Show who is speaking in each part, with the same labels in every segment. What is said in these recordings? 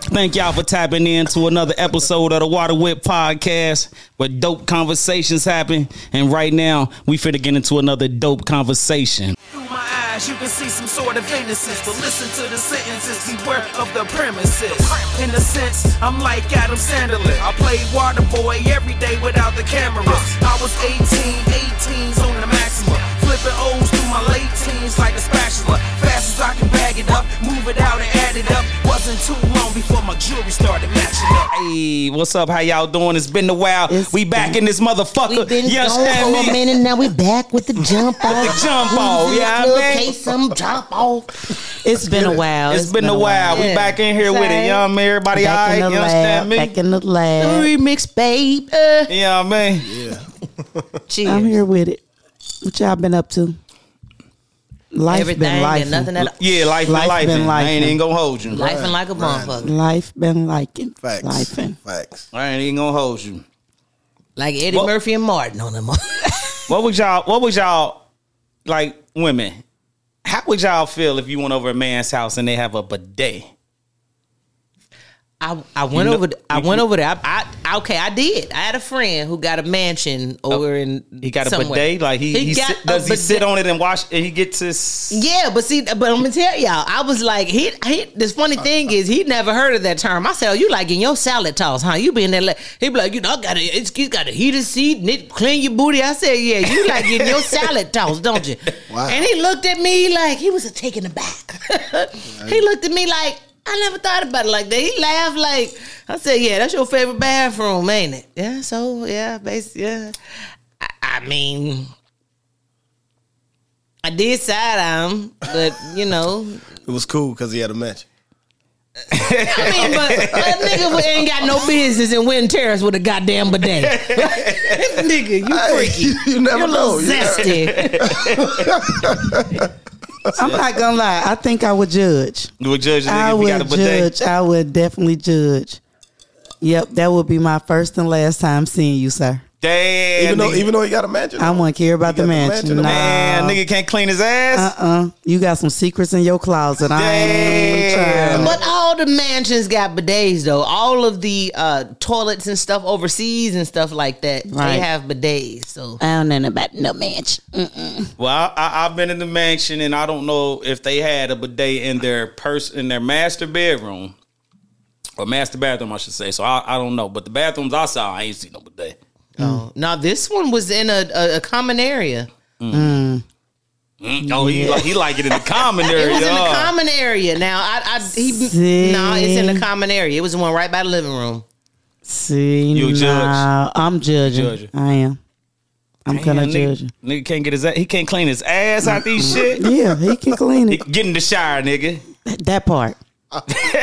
Speaker 1: Thank y'all for tapping in to another episode of the Water Whip Podcast where dope conversations happen. And right now, we finna get into another dope conversation.
Speaker 2: Through my eyes, you can see some sort of innocence, but listen to the sentences, beware of the premises. In a sense, I'm like Adam Sandler. I played water boy every day without the cameras. I was 18, 18s on the maximum, flipping O's through my late teens like a spatula. Fast as I can bag it up, move it out and add it up. Wasn't too long before my jewelry started matching up.
Speaker 1: Hey, what's up? How y'all doing? It's been a while.
Speaker 3: It's
Speaker 1: we back in this motherfucker.
Speaker 3: We've been
Speaker 1: you
Speaker 3: gone
Speaker 1: understand
Speaker 3: for a minute now. We back with the jump off.
Speaker 1: The jump off, yeah, man.
Speaker 3: case, some jump off.
Speaker 4: It's been a while.
Speaker 1: it's been a while. We
Speaker 3: Yeah.
Speaker 1: back in here with it.
Speaker 3: Same.
Speaker 1: You know what I mean? Everybody
Speaker 3: Back
Speaker 1: right?
Speaker 3: in
Speaker 1: You
Speaker 3: the
Speaker 1: understand
Speaker 3: lab.
Speaker 1: me?
Speaker 3: Back in the lab.
Speaker 4: remix, babe. Uh.
Speaker 1: you know what I mean?
Speaker 4: Cheers.
Speaker 3: I'm here with it. What y'all been up to? Life
Speaker 4: Everything
Speaker 3: been life.
Speaker 4: and nothing at
Speaker 1: Yeah, life,
Speaker 3: Life
Speaker 1: been life.
Speaker 3: been
Speaker 1: I ain't
Speaker 3: lifing.
Speaker 1: even gonna hold you.
Speaker 4: Life and like a motherfucker.
Speaker 3: Life been liking.
Speaker 5: Facts.
Speaker 3: Life and
Speaker 5: Facts.
Speaker 1: I ain't even gonna hold you.
Speaker 4: Like Eddie
Speaker 1: What-
Speaker 4: Murphy and Martin on them.
Speaker 1: What would y'all? What would y'all like, women? How would y'all feel if you went over a man's house and they have a bidet?
Speaker 4: I, I went
Speaker 1: know-
Speaker 4: over. th- I
Speaker 1: you-
Speaker 4: went over there. I, I okay. I did. I had a friend who got a mansion oh, over in.
Speaker 1: Oh, He got a
Speaker 4: somewhere.
Speaker 1: bidet. Like he, he,
Speaker 4: got
Speaker 1: sit,
Speaker 4: a
Speaker 1: does he sit on it and wash? And he gets his.
Speaker 4: Yeah, but see, but I'm gonna tell y'all, I was like, he, he. This funny thing is, he never heard of that term. I said, "Oh, you like in your salad toss, huh? You been there?" Like, he be like, "You know, I got a, it's, it's got a heated seat, and it clean your booty." I said, "Yeah, you like in your salad toss, don't you?"
Speaker 5: Wow.
Speaker 4: And he looked at me like he was taken aback. he looked at me like I never thought about it like that. He laughed like I said, "Yeah, that's your favorite bathroom, ain't it?" Yeah, so yeah, basically, yeah. I, I mean. I did side eye him, but you know,
Speaker 5: It was cool because he had a match.
Speaker 4: I mean, but that nigga ain't got no business in Winter Terrace with a goddamn bidet. nigga, you freaky.
Speaker 5: you never
Speaker 4: You're a
Speaker 5: know.
Speaker 4: little
Speaker 5: You never-
Speaker 4: zesty.
Speaker 3: I'm not gonna lie. I think I would judge.
Speaker 1: You would judge a
Speaker 3: I
Speaker 1: nigga if got a
Speaker 3: would
Speaker 1: bidet.
Speaker 3: judge. I would definitely judge. Yep, that would be my first and last time seeing you, sir.
Speaker 1: Damn,
Speaker 5: Even though,
Speaker 1: nigga.
Speaker 5: even though he got a mansion.
Speaker 3: I wouldn't care about the
Speaker 5: got the
Speaker 3: mansion.
Speaker 5: mansion,
Speaker 3: Nah.
Speaker 1: man, nigga can't clean his ass.
Speaker 3: Uh-uh. You got some secrets in your closet. I ain't
Speaker 1: Damn.
Speaker 3: trying.
Speaker 4: But all the mansions got bidets though. All of the uh, toilets and stuff overseas and stuff like that,
Speaker 3: Right.
Speaker 4: they have bidets. So
Speaker 3: I don't know about no mansion. Mm.
Speaker 1: Well, I, I, I've been in the mansion, and I don't know if they had a bidet in their pers- in their master bedroom or master bathroom, I should say. So I, I don't know, but the bathrooms I saw, I ain't seen no bidet.
Speaker 4: Oh. now this one was in a, a, a common area.
Speaker 1: Mm, mm. Oh, he like he like it in the common area.
Speaker 4: It was in the common area. Now I, I he
Speaker 3: See?
Speaker 4: no, it's in the common area. It was the one right by the living room.
Speaker 3: See,
Speaker 1: You a judge.
Speaker 3: I'm judging.
Speaker 1: Judging.
Speaker 3: I am. I'm
Speaker 1: kind
Speaker 3: of judging.
Speaker 1: nigga,
Speaker 3: judge. you.
Speaker 1: nigga can't get his a- he can't clean his ass out these mm. shit.
Speaker 3: Yeah, he can clean it.
Speaker 1: get in the shower, nigga.
Speaker 3: That part.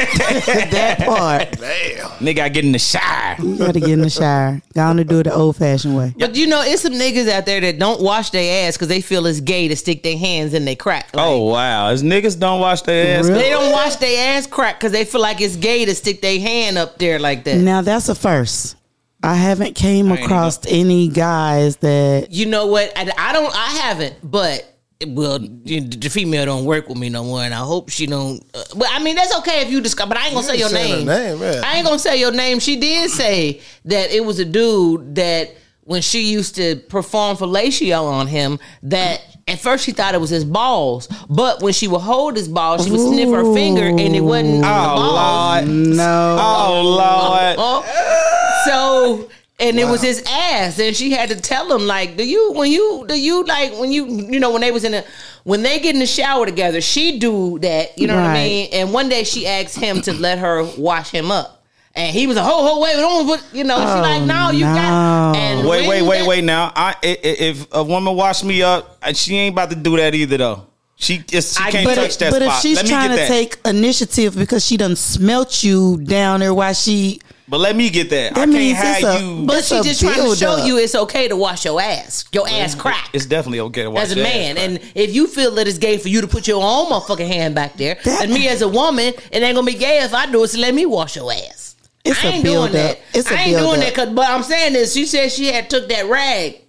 Speaker 3: that part.
Speaker 5: Damn.
Speaker 1: Nigga, I get in the shower.
Speaker 3: You gotta get in the shower. Go on and do it the old fashioned way.
Speaker 4: But you know, it's some niggas out there that don't wash their ass because they feel it's gay to stick their hands in their crack. Like,
Speaker 1: Oh wow, as niggas don't wash their ass.
Speaker 3: Really?
Speaker 4: They don't wash their ass crack because they feel like it's gay to stick their hand up there like that.
Speaker 3: Now that's a first. I haven't came
Speaker 1: ain't
Speaker 3: across any guys that
Speaker 4: You know what? I, I don't. I haven't, but. Well, the female don't work with me no more, and I hope she don't. Uh, but I mean, that's okay if you discuss. But I ain't gonna say your name.
Speaker 5: her name, yeah.
Speaker 4: I ain't gonna say your name. She did say that it was a dude that when she used to perform fellatio on him, that at first she thought it was his balls, but when she would hold his balls, she would sniff her finger, and it wasn't the
Speaker 1: Oh
Speaker 4: balls.
Speaker 1: lord.
Speaker 3: no.
Speaker 1: Oh lord.
Speaker 4: Oh. So and it was his ass, and she had to tell him like, do you when you do you like when you you know when they was in the when they get in the shower together, she do that, you know what I mean? And one day she asked him to let her wash him up. And he was a whole ho, wait, don't put," you know. She's
Speaker 3: Oh,
Speaker 4: like, "No, you got." And
Speaker 1: Wait, wait, wait,
Speaker 4: that-
Speaker 1: wait. Now, I, i- i- if a woman wash me up, she ain't about to do that either, though. She, it's, she
Speaker 4: I-
Speaker 1: can't
Speaker 4: but
Speaker 1: touch that
Speaker 3: but
Speaker 1: spot.
Speaker 3: if she's
Speaker 1: let me
Speaker 3: trying to
Speaker 1: that.
Speaker 3: take initiative because she done smelt you down there while she
Speaker 1: but let me get that.
Speaker 3: That
Speaker 1: I
Speaker 3: means
Speaker 1: can't
Speaker 3: it's
Speaker 1: have
Speaker 3: a-
Speaker 1: you.
Speaker 4: But she just trying to show
Speaker 3: build-up.
Speaker 4: you it's okay to wash your ass, your ass crack.
Speaker 1: It's definitely okay to wash
Speaker 4: as a
Speaker 1: your ass
Speaker 4: man.
Speaker 1: crack.
Speaker 4: And if you feel that it's gay for you to put your own motherfucking hand back there,
Speaker 3: That-
Speaker 4: and me as a woman, it ain't gonna be gay if I do it. So let me wash your ass.
Speaker 3: It's
Speaker 4: I
Speaker 3: a
Speaker 4: ain't doing
Speaker 3: build-up.
Speaker 4: that.
Speaker 3: It's a
Speaker 4: I ain't doing
Speaker 3: build-up.
Speaker 4: that. Cause, but I'm saying this. She said she had took that rag,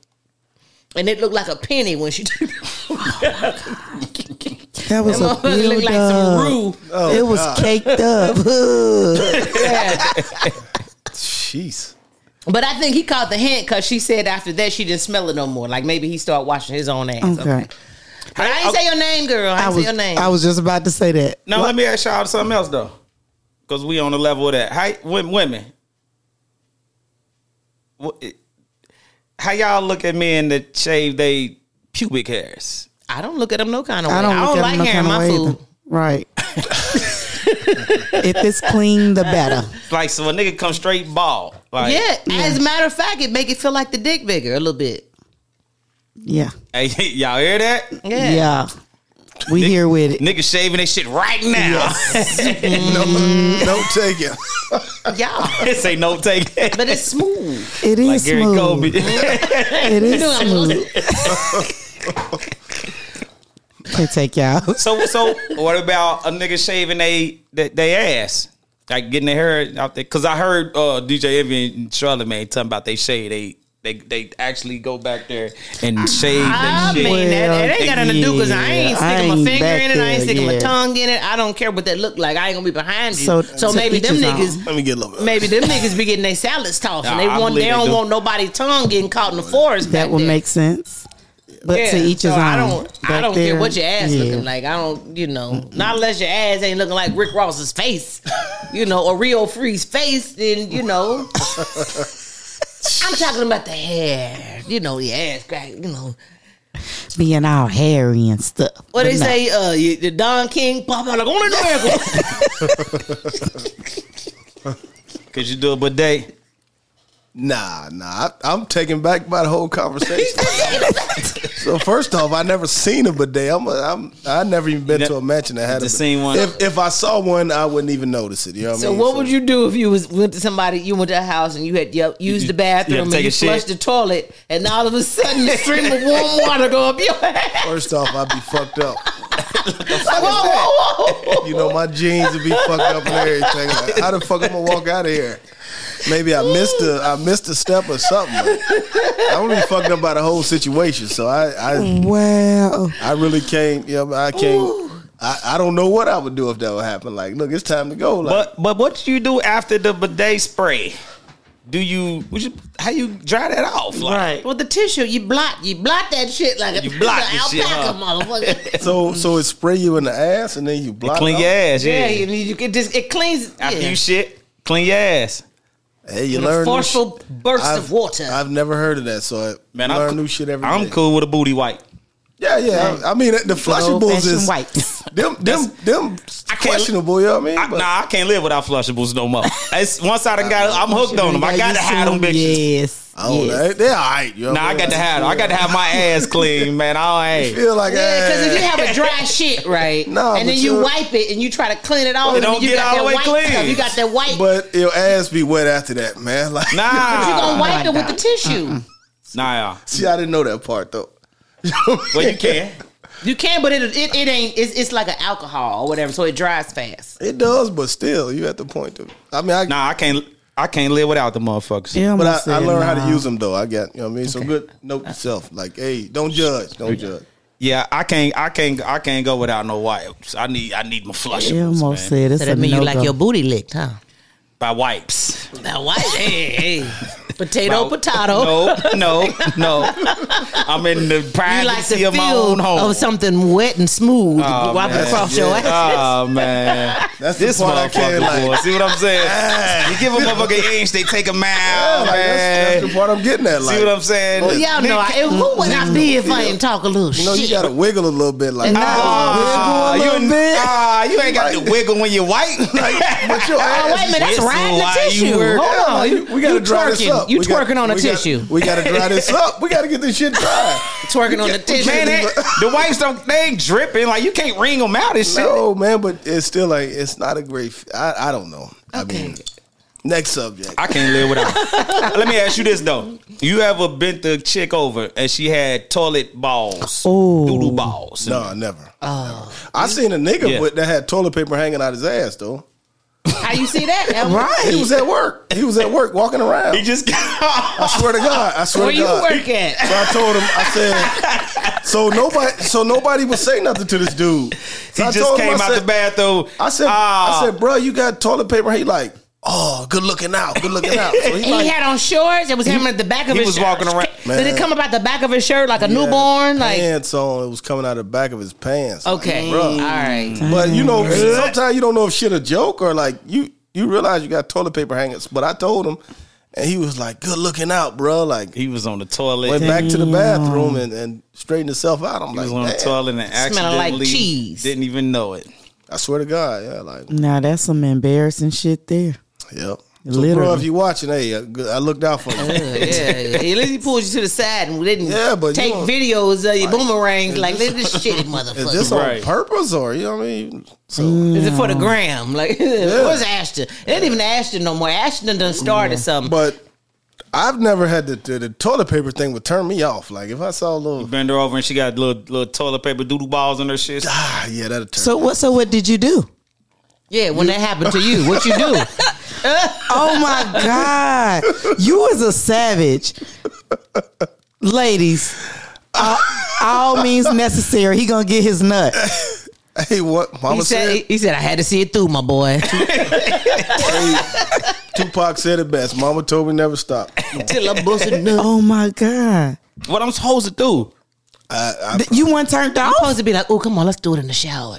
Speaker 4: and it looked like a penny when she took. it.
Speaker 3: That was a
Speaker 4: That motherfucker look
Speaker 3: build
Speaker 4: like some
Speaker 3: up.
Speaker 4: roux.
Speaker 5: Oh,
Speaker 3: it was
Speaker 5: God.
Speaker 3: caked up.
Speaker 4: Yeah.
Speaker 5: Jeez.
Speaker 4: But I think he caught the hint because she said after that she didn't smell it no more. Like maybe he started washing his own ass.
Speaker 3: okay.
Speaker 4: But I didn't say your name, girl. I
Speaker 3: I
Speaker 4: didn't
Speaker 3: was
Speaker 4: say your name.
Speaker 3: I was just about to say that.
Speaker 1: Now let me ask y'all something else though, because we on the level of that. How women? what- How y'all look at men that shave they pubic hairs?
Speaker 4: I don't look at them no kind of way.
Speaker 3: I don't, look at
Speaker 4: like
Speaker 3: no
Speaker 4: hair in my food.
Speaker 3: either. Right. if it's clean, the better.
Speaker 1: Like so, a nigga come straight bald. Like,
Speaker 4: Yeah, as a matter of fact, it make it feel like the dick bigger a little bit.
Speaker 3: Yeah.
Speaker 1: Hey, y'all hear that?
Speaker 4: Yeah.
Speaker 3: Yeah. We here with it.
Speaker 1: Niggas shaving their shit right now.
Speaker 5: No, don't take it.
Speaker 4: Yeah.
Speaker 1: this ain't no take. It.
Speaker 4: But it's smooth.
Speaker 3: It is
Speaker 1: like Gary
Speaker 3: smooth.
Speaker 1: Kobe.
Speaker 3: It is smooth. Can't take y'all.
Speaker 1: so so what about a nigga shaving they they, they ass? Like getting their hair out there? Cause I heard uh, DJ Envy and Charlamagne talking about they shave they they they actually go back there and ah, shave
Speaker 4: I
Speaker 1: that shit.
Speaker 4: mean, that, that ain't got nothing to do because I ain't sticking
Speaker 3: I
Speaker 4: my
Speaker 3: ain't
Speaker 4: finger in it. I ain't
Speaker 3: there,
Speaker 4: sticking my tongue in it. I don't care what that look like. I ain't gonna be behind you. So,
Speaker 3: So- to
Speaker 4: maybe them niggas,
Speaker 5: Let me get a little
Speaker 4: maybe them niggas be getting their salads tossed, and they
Speaker 1: I
Speaker 4: want they
Speaker 1: they
Speaker 4: don't
Speaker 1: do.
Speaker 4: want nobody's tongue getting caught in the forest.
Speaker 3: That would
Speaker 4: there.
Speaker 3: make sense. But
Speaker 4: Yeah,
Speaker 3: to each his
Speaker 4: so
Speaker 3: own.
Speaker 4: I don't. I don't
Speaker 3: there,
Speaker 4: care what your ass
Speaker 3: yeah.
Speaker 4: looking like. I don't. You know, not unless your ass ain't looking like Rick Ross's face. You know, or Rio Free's face. Then you know. I'm talking about the hair. You know, the ass crack. You know
Speaker 3: Being all hairy and stuff.
Speaker 4: what they
Speaker 3: no.
Speaker 4: say? Uh, you, the Don King pop out like only America.
Speaker 1: Could you do a bidet?
Speaker 5: Nah, nah. I, I'm taken back by the whole conversation. so first off, I never seen a bidet. I'm, a, I'm I never even been
Speaker 1: Ne-
Speaker 5: to a mansion that had a
Speaker 1: Just
Speaker 5: bidet.
Speaker 1: seen one?
Speaker 5: If if I saw one, I wouldn't even notice it. You know what I
Speaker 4: so
Speaker 5: mean?
Speaker 4: what would you do if you was went to somebody? You went to a house and you had you used the bathroom
Speaker 1: you
Speaker 4: and you
Speaker 1: a shit?
Speaker 4: flushed the toilet, and all of a sudden a stream of warm water go up your ass.
Speaker 5: First off, I'd be fucked up.
Speaker 4: Whoa, whoa, whoa!
Speaker 5: You know, my jeans would be fucked up and everything. Like, how the fuck I'm gonna walk out of here? Maybe I missed a I missed a step or something. I'm gonna fucked up by the whole situation. So I I,
Speaker 3: Wow.
Speaker 5: I really can't. You know, I can't. I, I don't know what I would do if that would happen. Like, look, it's time to go. Like,
Speaker 1: But but what do you do after the bidet spray? Do you, would you how you dry that off? Like,
Speaker 3: Right.
Speaker 4: With the tissue, you blot, you blot that shit like a
Speaker 1: You blot
Speaker 4: like
Speaker 1: the
Speaker 4: an
Speaker 1: shit,
Speaker 4: alpaca,
Speaker 1: huh?
Speaker 4: motherfucker.
Speaker 5: so so it spray you in the ass and then you block
Speaker 1: Clean
Speaker 5: it
Speaker 1: your
Speaker 5: off?
Speaker 1: ass,
Speaker 4: yeah,
Speaker 1: yeah.
Speaker 4: you, you can just it cleans.
Speaker 1: After
Speaker 4: yeah.
Speaker 1: you shit, clean your ass.
Speaker 5: Hey, you
Speaker 4: With a
Speaker 5: learn new
Speaker 4: forceful
Speaker 5: sh-
Speaker 4: burst
Speaker 5: I've,
Speaker 4: of water.
Speaker 5: I've never heard of that, so I
Speaker 1: Man,
Speaker 5: learn
Speaker 1: I'm,
Speaker 5: new shit every
Speaker 1: I'm
Speaker 5: day.
Speaker 1: cool with a booty white.
Speaker 5: Yeah, yeah. I, I mean, the flushables
Speaker 3: Old-fashioned
Speaker 5: is
Speaker 3: wipes.
Speaker 5: them them them
Speaker 1: I can't-
Speaker 5: questionable. You know what I mean?
Speaker 1: I,
Speaker 5: But-
Speaker 1: nah, I can't live without flushables no more. It's, once I done got, I'm hooked on them. I got to have them bitches.
Speaker 3: Yes.
Speaker 5: Oh,
Speaker 3: yes.
Speaker 5: they, they're all right. You know
Speaker 1: Nah, I got to have. I got to have my ass clean, man. I ain't.
Speaker 5: feel like
Speaker 4: Yeah, because if you have a dry shit, right,
Speaker 5: Nah,
Speaker 4: and then you
Speaker 5: you-
Speaker 4: wipe it and you try to clean it off,
Speaker 1: It don't
Speaker 4: you
Speaker 1: get
Speaker 4: got
Speaker 1: all
Speaker 4: that
Speaker 1: the way
Speaker 4: white
Speaker 1: clean.
Speaker 4: stuff. You got that white.
Speaker 5: but your ass be wet after that, man. Like,
Speaker 1: Nah,
Speaker 4: you gonna wipe it with the tissue.
Speaker 1: nah.
Speaker 5: see, I didn't know that part though.
Speaker 1: Well, you can.
Speaker 4: You can, but it it, it ain't. It's, it's like an alcohol or whatever, so it dries fast.
Speaker 5: It does, but still, you at the point to. I mean, I,
Speaker 1: Nah, I can't. I can't live without the motherfuckers.
Speaker 3: Yeah,
Speaker 5: but I,
Speaker 3: almost
Speaker 5: I
Speaker 3: said
Speaker 5: learned how to use them though. I got, you know what I mean. So good note to self, like, hey, don't judge, don't judge.
Speaker 1: Yeah, I can't. I can't. I can't go without no wipes. I need. I need my flushables,
Speaker 3: Yeah, almost
Speaker 1: man.
Speaker 3: said it's
Speaker 4: So that
Speaker 3: a
Speaker 4: mean you
Speaker 3: no
Speaker 4: like your booty licked, huh?
Speaker 1: By wipes.
Speaker 4: Now white, hey, hey, potato,
Speaker 1: No,
Speaker 4: potato.
Speaker 1: No, no, no. I'm in the
Speaker 4: You like the
Speaker 1: privacy of my own home.
Speaker 4: of something wet and smooth
Speaker 1: Oh,
Speaker 4: wiping
Speaker 1: man.
Speaker 4: across your ass.
Speaker 1: Oh man,
Speaker 5: That's the
Speaker 1: this
Speaker 5: part I
Speaker 1: motherfucker,
Speaker 5: can't like.
Speaker 1: boy. See what I'm saying? you give a motherfucker an inch, they take a mile,
Speaker 5: Yeah, like, that's,
Speaker 1: man.
Speaker 5: that's the part I'm getting at. Like,
Speaker 1: See what I'm saying?
Speaker 4: Well, y'all know, I, who would I be if I didn't talk a little
Speaker 5: you know,
Speaker 4: shit?
Speaker 5: you got to wiggle a little bit, like,
Speaker 1: Ah,
Speaker 5: wiggle a
Speaker 1: you,
Speaker 5: little bit.
Speaker 1: ah, you ain't got to wiggle when you're white.
Speaker 5: but your
Speaker 4: Oh,
Speaker 5: ass
Speaker 4: wait a minute, that's
Speaker 1: Whistle
Speaker 4: riding the tissue.
Speaker 1: work.
Speaker 4: Hold
Speaker 5: Yeah,
Speaker 4: on,
Speaker 5: like,
Speaker 4: you,
Speaker 5: we gotta
Speaker 4: you
Speaker 5: dry this up.
Speaker 4: You
Speaker 5: We got-
Speaker 4: twerking on the
Speaker 5: we got-
Speaker 4: tissue.
Speaker 5: we got to dry this up. We got to get this shit dry.
Speaker 4: twerking on the tissue.
Speaker 1: Man, they, the wipes don't they ain't dripping. Like you can't wring them out and shit.
Speaker 5: No, man, but it's still like it's not a great. I don't know. I
Speaker 4: Okay.
Speaker 5: mean, next subject.
Speaker 1: I can't live without. Let me ask you this though: You ever bent the chick over and she had toilet balls,
Speaker 3: Ooh.
Speaker 1: doodle balls?
Speaker 5: no, never. Oh, I seen a nigga
Speaker 1: Yeah.
Speaker 5: with, that had toilet paper hanging out his ass though.
Speaker 4: How you see that? Right.
Speaker 5: He was at work. He was at work walking around.
Speaker 1: He just
Speaker 5: I swear to God. I swear
Speaker 4: Where
Speaker 5: to God.
Speaker 4: Where you work at?
Speaker 5: So I told him. I said, so nobody, so nobody would say nothing to this dude. So
Speaker 1: He
Speaker 5: I
Speaker 1: just
Speaker 5: told him,
Speaker 1: came
Speaker 5: I
Speaker 1: out
Speaker 5: said-
Speaker 1: the bathroom.
Speaker 5: I said,
Speaker 1: Ah.
Speaker 5: I said, bro, you got toilet paper. He like, oh, good looking out, good looking out. So he
Speaker 4: he
Speaker 5: like,
Speaker 4: had on shorts. It was him at the back of his.
Speaker 1: he
Speaker 4: his
Speaker 1: was
Speaker 4: shirt.
Speaker 1: walking around-
Speaker 4: Did it
Speaker 5: Man.
Speaker 4: come about the back of his shirt like a
Speaker 5: he
Speaker 4: newborn? Like
Speaker 5: pants on. It was coming out of the back of his pants.
Speaker 4: Okay,
Speaker 5: bruh.
Speaker 4: all right.
Speaker 5: But you know, sometimes you don't know if shit a joke or like you you realize you got toilet paper hangers. But I told him, and he was like, "Good looking out, bro." Like
Speaker 1: He was on the toilet.
Speaker 5: went back to the bathroom and, and straightened himself out. I'm
Speaker 1: He
Speaker 5: like,
Speaker 1: was on the toilet and
Speaker 4: Smelling like cheese.
Speaker 1: didn't even know it.
Speaker 5: I swear to God, yeah, like
Speaker 3: Now that's some embarrassing shit there.
Speaker 5: Yep. So, bro, if you watching, hey, I I looked out for you.
Speaker 4: Yeah, yeah. At least he pulled you to the side and didn't
Speaker 5: Yeah, but you
Speaker 4: take
Speaker 5: know-
Speaker 4: videos of your boomerangs like look at this shitty motherfucker.
Speaker 5: Is
Speaker 4: motherfucker.
Speaker 5: this
Speaker 1: Right.
Speaker 5: on purpose or you know what I mean? So
Speaker 4: Is it for the gram? Like, where's Ashton? It ain't even Ashton no more. Ashton done started something.
Speaker 5: but I've never had the, the the toilet paper thing would turn me off. Like if I saw a little
Speaker 1: Bend her over and she got little little toilet paper doodle balls on her shit.
Speaker 5: ah yeah, that'll turn.
Speaker 3: So what? So what did you do?
Speaker 4: yeah, when that happened to you, what you do?
Speaker 3: Oh my god, you was a savage, ladies. All, all means necessary. He gonna get his nut.
Speaker 5: hey, what Mama
Speaker 4: He said,
Speaker 5: said?
Speaker 4: he said, I had to see it through, my boy.
Speaker 5: Tupac said it best. Mama told me never stop.
Speaker 4: Till I bust a nut.
Speaker 3: Oh my god,
Speaker 1: What I'm supposed to do?
Speaker 5: I, I
Speaker 3: you weren't turned off.
Speaker 4: I'm
Speaker 3: off.
Speaker 4: supposed to be like, oh, come on, let's do it in the shower.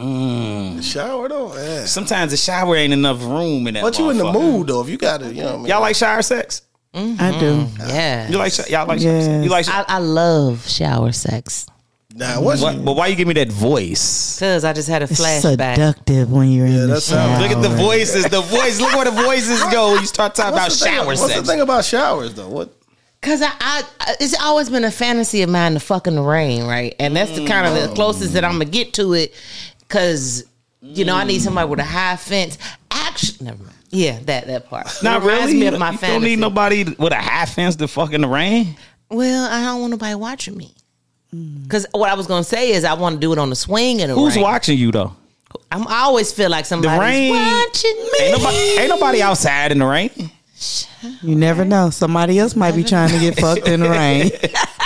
Speaker 4: Mm.
Speaker 5: shower though. Yeah.
Speaker 1: Sometimes the shower ain't enough room in that.
Speaker 5: But you in the mood though. If you got to, you know what I mean.
Speaker 1: Y'all like shower sex?
Speaker 3: I do. Mm.
Speaker 4: Yeah.
Speaker 1: You like sh- y'all like shower
Speaker 3: Yes.
Speaker 1: sex? You like?
Speaker 4: I, I love shower sex.
Speaker 5: Nah, what's
Speaker 1: What, but why you give me that voice?
Speaker 4: Because I just had a
Speaker 3: It's
Speaker 4: flashback.
Speaker 3: seductive when you're
Speaker 5: Yeah,
Speaker 3: in the shower.
Speaker 1: Look at the voices. The voice. Look where the voices go when you start talking about
Speaker 5: what's the thing-
Speaker 1: shower
Speaker 5: What's the thing about showers though? What?
Speaker 4: Cause I, I, I- it's always been a fantasy of mine to fuck in the fucking rain, right? And that's the kind of the oh. closest that I'm gonna get to it. Cause you know I need somebody with a mm. high fence. Actually, never mind. Yeah, that that part.
Speaker 1: Not
Speaker 4: It reminds
Speaker 1: really.
Speaker 4: Me of my
Speaker 1: you
Speaker 4: fantasy.
Speaker 1: don't need nobody with a high fence to fuck in the rain.
Speaker 4: Well, I don't want nobody watching me. Mm. Cause what I was gonna say is I want to do it on the swing and the
Speaker 1: Who's
Speaker 4: rain.
Speaker 1: watching you though?
Speaker 4: I'm, I always feel like somebody's
Speaker 1: rain-
Speaker 4: watching me.
Speaker 1: Ain't nobody, ain't nobody outside in the rain.
Speaker 3: You never know. Somebody else might be trying to get fucked in the rain.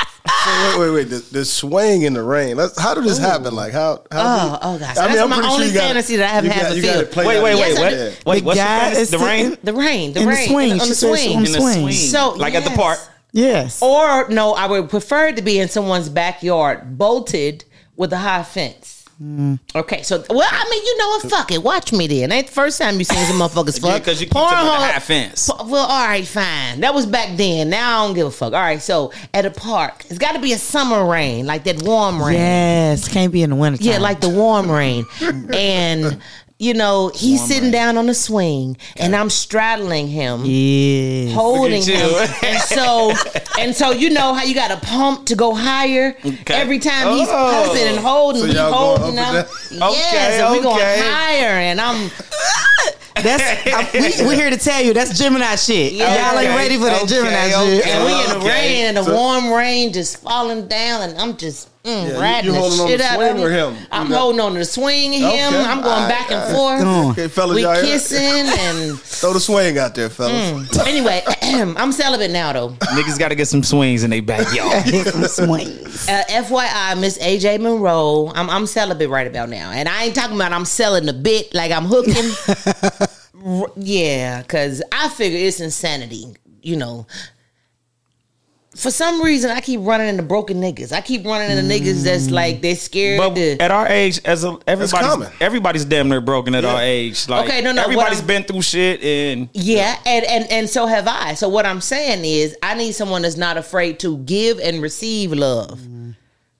Speaker 5: Wait, wait, wait. The, the swing in the rain. Let's, how did this happen? Like how? how
Speaker 4: Oh, oh gosh.
Speaker 5: I mean,
Speaker 4: That's
Speaker 5: I'm
Speaker 4: my
Speaker 5: pretty sure
Speaker 4: only
Speaker 5: you got-
Speaker 4: fantasy that I haven't had
Speaker 5: got-
Speaker 4: to
Speaker 5: you got
Speaker 4: feel.
Speaker 5: it played
Speaker 1: Wait, wait, wait,
Speaker 4: I
Speaker 1: what? Wait,
Speaker 3: The
Speaker 1: what's your
Speaker 3: guy
Speaker 1: fantasy?
Speaker 3: is
Speaker 1: The rain
Speaker 4: The rain, the
Speaker 3: In the
Speaker 4: rain,
Speaker 3: swing.
Speaker 4: on
Speaker 3: She
Speaker 4: the
Speaker 3: said
Speaker 4: swing.
Speaker 3: on the
Speaker 1: in the
Speaker 3: swing.
Speaker 1: swing,
Speaker 4: So,
Speaker 1: like at the park.
Speaker 3: Yes.
Speaker 4: Or no, I would prefer to be in someone's backyard, bolted with a high fence.
Speaker 1: Mm.
Speaker 4: Okay, so well, I mean, you know what? Fuck it, watch me then. Ain't the first time you seen some motherfuckers
Speaker 1: Yeah,
Speaker 4: fuck.
Speaker 1: 'cause you keep talking about the high fence.
Speaker 4: Well, all right, fine. That was back then. Now I don't give a fuck. All right, so at a park, it's got to be a summer rain, like that warm rain.
Speaker 3: Yes. Can't be in the winter.
Speaker 4: Yeah, like the warm rain. and you know, he's sitting down on the swing and I'm straddling him.
Speaker 3: Yeah.
Speaker 4: Holding him, and so and so you know how you got to pump to go higher.
Speaker 1: Okay.
Speaker 4: Every time he's
Speaker 1: Oh.
Speaker 4: pumping and holding,
Speaker 5: So
Speaker 4: we holding
Speaker 5: up
Speaker 4: him.
Speaker 5: and
Speaker 4: Yes,
Speaker 1: Okay,
Speaker 4: and we going higher, and I'm
Speaker 3: That's I, we, we're here to tell you that's Gemini shit.
Speaker 4: Yeah.
Speaker 3: Y'all ain't ready for that
Speaker 1: okay,
Speaker 3: Gemini
Speaker 1: okay.
Speaker 3: shit.
Speaker 4: and we in the
Speaker 1: Okay.
Speaker 4: rain and the
Speaker 5: So-
Speaker 4: warm rain just falling down, and I'm just mm,
Speaker 5: you-
Speaker 4: riding
Speaker 5: you
Speaker 4: the
Speaker 5: holding on
Speaker 4: shit
Speaker 5: the
Speaker 4: out
Speaker 5: swing
Speaker 4: of
Speaker 5: or him?
Speaker 4: I'm
Speaker 5: You got-
Speaker 4: holding on to the swing, him.
Speaker 5: Okay.
Speaker 4: I'm going
Speaker 5: All
Speaker 4: back and
Speaker 5: all right.
Speaker 4: forth.
Speaker 3: Come on.
Speaker 5: Okay, fellas,
Speaker 4: we
Speaker 5: y'all hear?
Speaker 4: kissing and
Speaker 5: Throw the swing out there, fellas.
Speaker 4: Mm. anyway, I'm celibate now though.
Speaker 1: Niggas got to get some swings in their backyard.
Speaker 3: Hit some swings.
Speaker 4: Uh, FYI, Miss AJ Monroe, I'm I'm celibate right about now, and I ain't talking about I'm selling the bit like I'm hooking. Yeah, because I figure it's insanity. You know, for some reason I keep running into broken niggas. I keep running into niggas that's mm. like they're scared
Speaker 1: But
Speaker 4: to.
Speaker 1: at our age, as a, everybody's
Speaker 5: common.
Speaker 1: everybody's damn near broken at
Speaker 5: Yeah.
Speaker 1: our age. Like,
Speaker 4: Okay, no, no, what
Speaker 1: Everybody's
Speaker 4: I'm-
Speaker 1: been through shit, and
Speaker 4: Yeah, and, and and so have I. So what I'm saying is, I need someone that's not afraid to give and receive love, mm.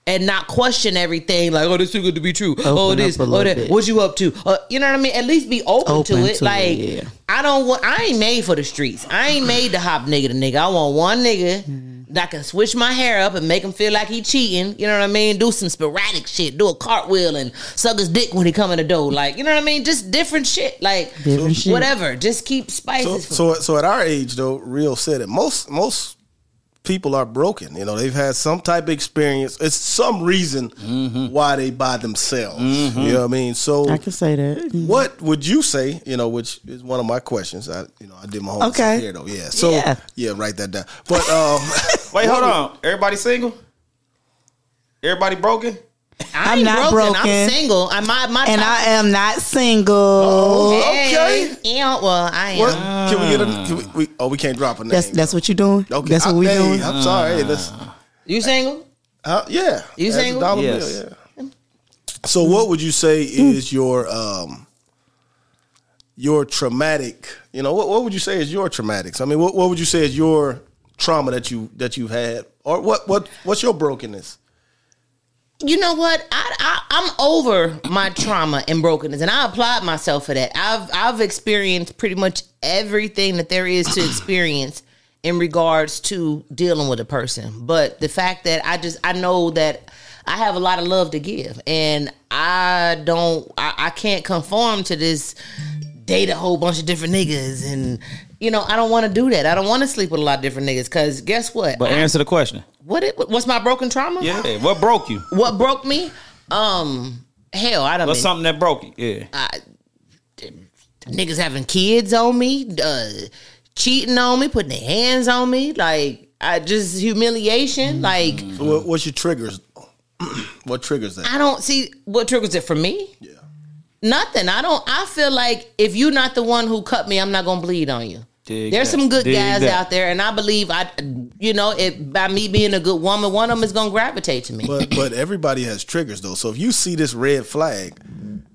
Speaker 4: and not question everything. Like, oh, this too good to be true. oh,
Speaker 3: Open
Speaker 4: this,
Speaker 3: a
Speaker 4: oh,
Speaker 3: little
Speaker 4: that.
Speaker 3: bit.
Speaker 4: What you up to? Uh, you know what I mean? At least be open,
Speaker 3: Open
Speaker 4: to it.
Speaker 3: to it,
Speaker 4: like,
Speaker 3: yeah.
Speaker 4: I don't want. I ain't made for the streets. I ain't made to hop nigga to nigga. I want one nigga.
Speaker 3: Mm.
Speaker 4: That can switch my hair up and make him feel like he cheating. You know what I mean? Do some sporadic shit. Do a cartwheel and suck his dick when he come in the door. Like, you know what I mean? Just different shit. Like,
Speaker 3: Different shit.
Speaker 4: whatever. Just keep
Speaker 5: So,
Speaker 4: spices. for
Speaker 5: so, so at our age, though, real said it. Most, most people are broken. You know, they've had some type of experience. It's some reason
Speaker 1: Mm-hmm.
Speaker 5: why they by themselves. You know what I mean? So,
Speaker 3: I can say that.
Speaker 5: what would you say? You know, which is one of my questions. I, you know, I did my homework
Speaker 3: Okay.
Speaker 5: here though. Yeah. So,
Speaker 3: Yeah.
Speaker 5: yeah. write that down. But um,
Speaker 1: wait, hold on. Everybody single? Everybody broken?
Speaker 4: I
Speaker 3: I'm not
Speaker 4: broken. I'm single. I my my
Speaker 3: And I am not single.
Speaker 4: Hey,
Speaker 5: Okay.
Speaker 4: Yeah, well, I am.
Speaker 5: What? Can we get a? Can we, we, oh, we can't drop a name.
Speaker 3: That's that's what you're doing.
Speaker 5: Okay.
Speaker 3: That's what
Speaker 5: I-
Speaker 3: we
Speaker 5: hey,
Speaker 3: doing.
Speaker 5: I'm sorry. Hey, that's,
Speaker 4: You single?
Speaker 5: uh, yeah.
Speaker 4: You
Speaker 5: That's
Speaker 4: single?
Speaker 5: dollar
Speaker 1: Yes.
Speaker 5: bill, yeah. So, what would you say is your um your traumatic? You know, what, what would you say is your traumatics? I mean, what, what would you say is your trauma that you that you've had, or what what what's your brokenness?
Speaker 4: You know what? I, I I'm over my trauma and brokenness, and I applaud myself for that. I've I've experienced pretty much everything that there is to experience in regards to dealing with a person. But the fact that I just I know that I have a lot of love to give, and I don't I, I can't conform to this date a whole bunch of different niggas and. You know, I don't want to do that. I don't want to sleep with a lot of different niggas because guess what?
Speaker 1: But
Speaker 4: I-
Speaker 1: answer the question.
Speaker 4: what it, what's my broken trauma?
Speaker 1: Yeah. What broke you?
Speaker 4: What broke me? Um, hell, I don't.
Speaker 1: What's
Speaker 4: Been,
Speaker 1: something that broke you? Yeah.
Speaker 4: I, niggas having kids on me, uh, cheating on me, putting their hands on me, like I just humiliation. Like
Speaker 5: So what, what's your triggers? what triggers that?
Speaker 4: I don't see what triggers it for me.
Speaker 5: Yeah.
Speaker 4: Nothing. I don't. I feel like if you're not the one who cut me, I'm not gonna bleed on you.
Speaker 1: Dig
Speaker 4: There's
Speaker 1: that.
Speaker 4: some good
Speaker 1: Dig
Speaker 4: guys
Speaker 1: that.
Speaker 4: out there, and I believe I, you know, it by me being a good woman, one of them is gonna gravitate to me.
Speaker 5: But but everybody has triggers though. So if you see this red flag,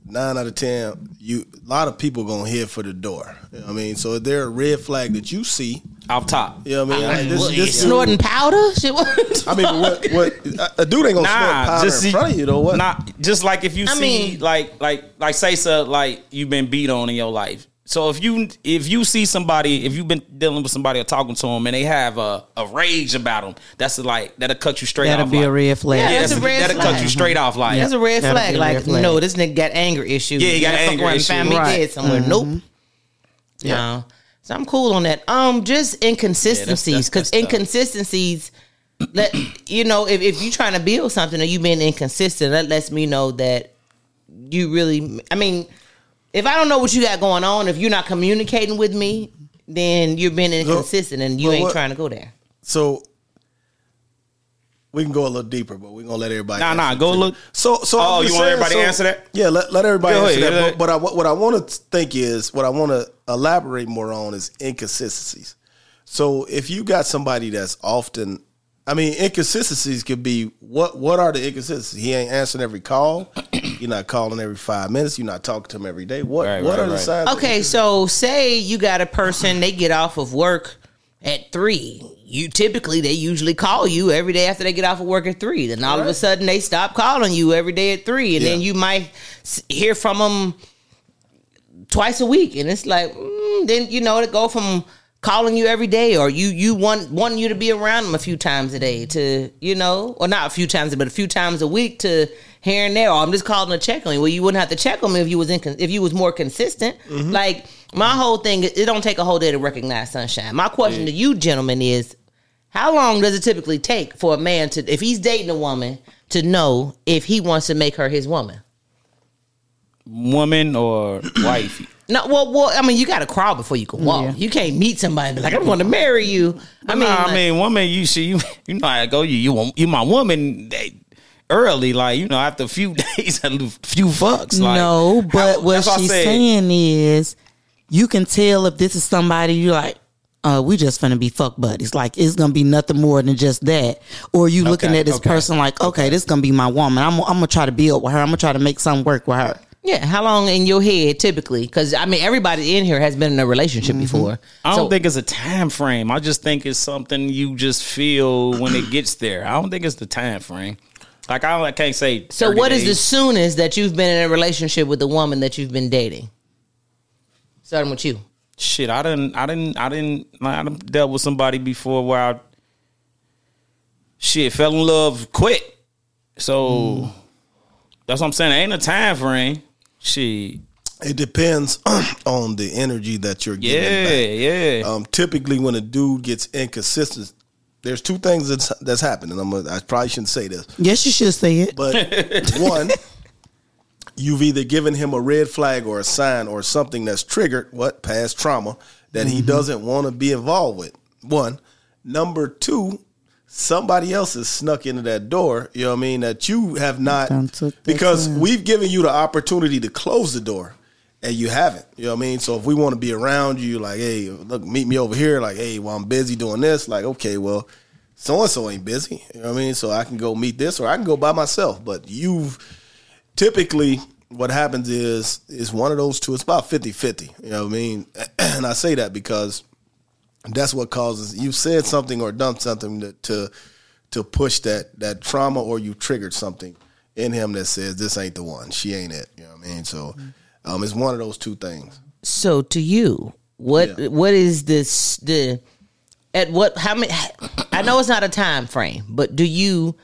Speaker 5: nine out of ten, you a lot of people gonna head for the door. You know I mean, so if there a red flag that you see,
Speaker 1: Off top.
Speaker 5: you know what I mean. Like, this,
Speaker 4: What,
Speaker 5: this
Speaker 4: snorting
Speaker 5: dude-
Speaker 4: powder? Shit, what?
Speaker 5: I mean, what what a dude ain't gonna snort powder
Speaker 1: just
Speaker 5: in front of you though. What?
Speaker 1: Nah, just like if you
Speaker 4: I
Speaker 1: see,
Speaker 4: mean-
Speaker 1: like, like, like, say, so, like you've been beat on in your life. So if you if you see somebody, if you've been dealing with somebody or talking to them, and they have a, a rage about them, that's like that'll cut you straight
Speaker 3: That'll
Speaker 1: off.
Speaker 3: be
Speaker 1: like,
Speaker 3: a red flag.
Speaker 4: Yeah,
Speaker 1: Yeah,
Speaker 4: that's
Speaker 1: that's
Speaker 4: a red
Speaker 1: that'll
Speaker 4: flag.
Speaker 1: cut you straight off. Like
Speaker 4: That's a red
Speaker 3: That'll
Speaker 4: flag.
Speaker 3: be a
Speaker 4: Like,
Speaker 3: red flag.
Speaker 4: no, this nigga got anger issues.
Speaker 1: Yeah, he got
Speaker 4: Gotta fuck
Speaker 1: anger
Speaker 4: around and
Speaker 1: issues.
Speaker 4: Find me
Speaker 3: Right.
Speaker 4: dead somewhere. Nope. No. So I'm cool on that. Um, just inconsistencies, because
Speaker 1: that's tough.
Speaker 4: inconsistencies. Let you know if, if you're trying to build something or you being inconsistent, that lets me know that you really. I mean, if I don't know what you got going on, if you're not communicating with me, then you're being inconsistent and you
Speaker 5: but
Speaker 4: ain't
Speaker 5: what-
Speaker 4: trying to go there.
Speaker 5: So we can go a little deeper, but we're gonna let everybody.
Speaker 1: Nah, nah, go
Speaker 5: trigger.
Speaker 1: look-
Speaker 5: So, so
Speaker 1: Oh, you
Speaker 5: just
Speaker 1: want
Speaker 5: saying,
Speaker 1: everybody to answer that?
Speaker 5: Yeah, let, let everybody
Speaker 1: Go
Speaker 5: answer
Speaker 1: ahead,
Speaker 5: that.
Speaker 1: yeah.
Speaker 5: But, but I, what I want to think is what I want to elaborate more on is inconsistencies. So if you got somebody that's often, I mean, inconsistencies could be what? What are the inconsistencies? He ain't answering every call. You're not calling every five minutes. You're not talking to him every day. What?
Speaker 1: Right,
Speaker 5: what
Speaker 1: right,
Speaker 5: are the
Speaker 1: right.
Speaker 5: signs? of
Speaker 4: Okay, so say you got a person, they get off of work at three. You typically they usually call you every day after they get off of work at three. Then all of a sudden they stop calling you every day at three, and then you might hear from them twice a week, and it's like mm, then you know to go from calling you every day or you you want wanting you to be around them a few times a day to you know or not a few times but a few times a week to here and there. Or I'm just calling to check on you. Well you wouldn't have to check on me if you was in if you was more consistent. Mm-hmm. Like my whole thing it don't take a whole day to recognize sunshine. My question to you gentlemen is how long does it typically take for a man to if he's dating a woman to know if he wants to make her his woman?
Speaker 1: Woman or wife.
Speaker 4: No, well, well, I mean, you got to crawl before you can walk.
Speaker 3: Yeah.
Speaker 4: You can't meet somebody and be like, I want to marry you. I mean,
Speaker 1: Nah,
Speaker 4: like-
Speaker 1: I mean, woman, you see, you you know how to go. You you you my woman they, early, like you know, after a few days, a few fucks. Like,
Speaker 3: no, but
Speaker 1: how-
Speaker 3: what
Speaker 1: that's why I
Speaker 3: she's
Speaker 1: said-
Speaker 3: saying is, you can tell if this is somebody you're like, uh, we just gonna be fuck buddies. Like it's gonna be nothing more than just that. Or you looking at this
Speaker 1: okay.
Speaker 3: person like, okay, this gonna be my woman. I'm, I'm gonna try to build with her. I'm gonna try to make something work with her.
Speaker 4: Yeah, how long in your head typically? Because I mean, everybody in here has been in a relationship mm-hmm. before.
Speaker 1: I don't
Speaker 4: So-
Speaker 1: think it's a time frame. I just think it's something you just feel when it gets there. I don't think it's the time frame. Like I, I can't say.
Speaker 4: So,
Speaker 1: 30
Speaker 4: what is the soonest that you've been in a relationship with a woman that you've been dating? Starting with you.
Speaker 1: shit? I didn't. I didn't. I didn't. I done dealt with somebody before where I shit fell in love quick. So mm. that's what I'm saying. Ain't a time frame. Shit.
Speaker 5: It depends on the energy that you're
Speaker 1: getting.
Speaker 5: Yeah. back.
Speaker 1: Yeah.
Speaker 5: Um, typically, when a dude gets inconsistent, there's two things that's that's happening. I'm gonna, I probably shouldn't say this,
Speaker 3: Yes, you should say it.
Speaker 5: but one, you've either given him a red flag or a sign or something that's triggered what past trauma that he doesn't want to be involved with. One, number two, somebody else has snuck into that door. You know what I mean? That you have not
Speaker 3: Done took that
Speaker 5: because
Speaker 3: time.
Speaker 5: we've given you the opportunity to close the door. And you haven't, you know what I mean. So if we want to be around you, like, hey, look, meet me over here. Like, hey, well, I'm busy doing this. Like, okay, well, so and so ain't busy. You know what I mean? So I can go meet this, or I can go by myself. But you've typically what happens is is one of those two. It's about 50-50, You know what I mean? And I say that because that's what causes you've said something or done something to to, to push that that trauma, or you triggered something in him that says this ain't the one. She ain't it. You know what I mean? So um, it's one of those two things.
Speaker 4: So to you, what
Speaker 5: Yeah.
Speaker 4: what is this the at what how many I know it's not a time frame, but do you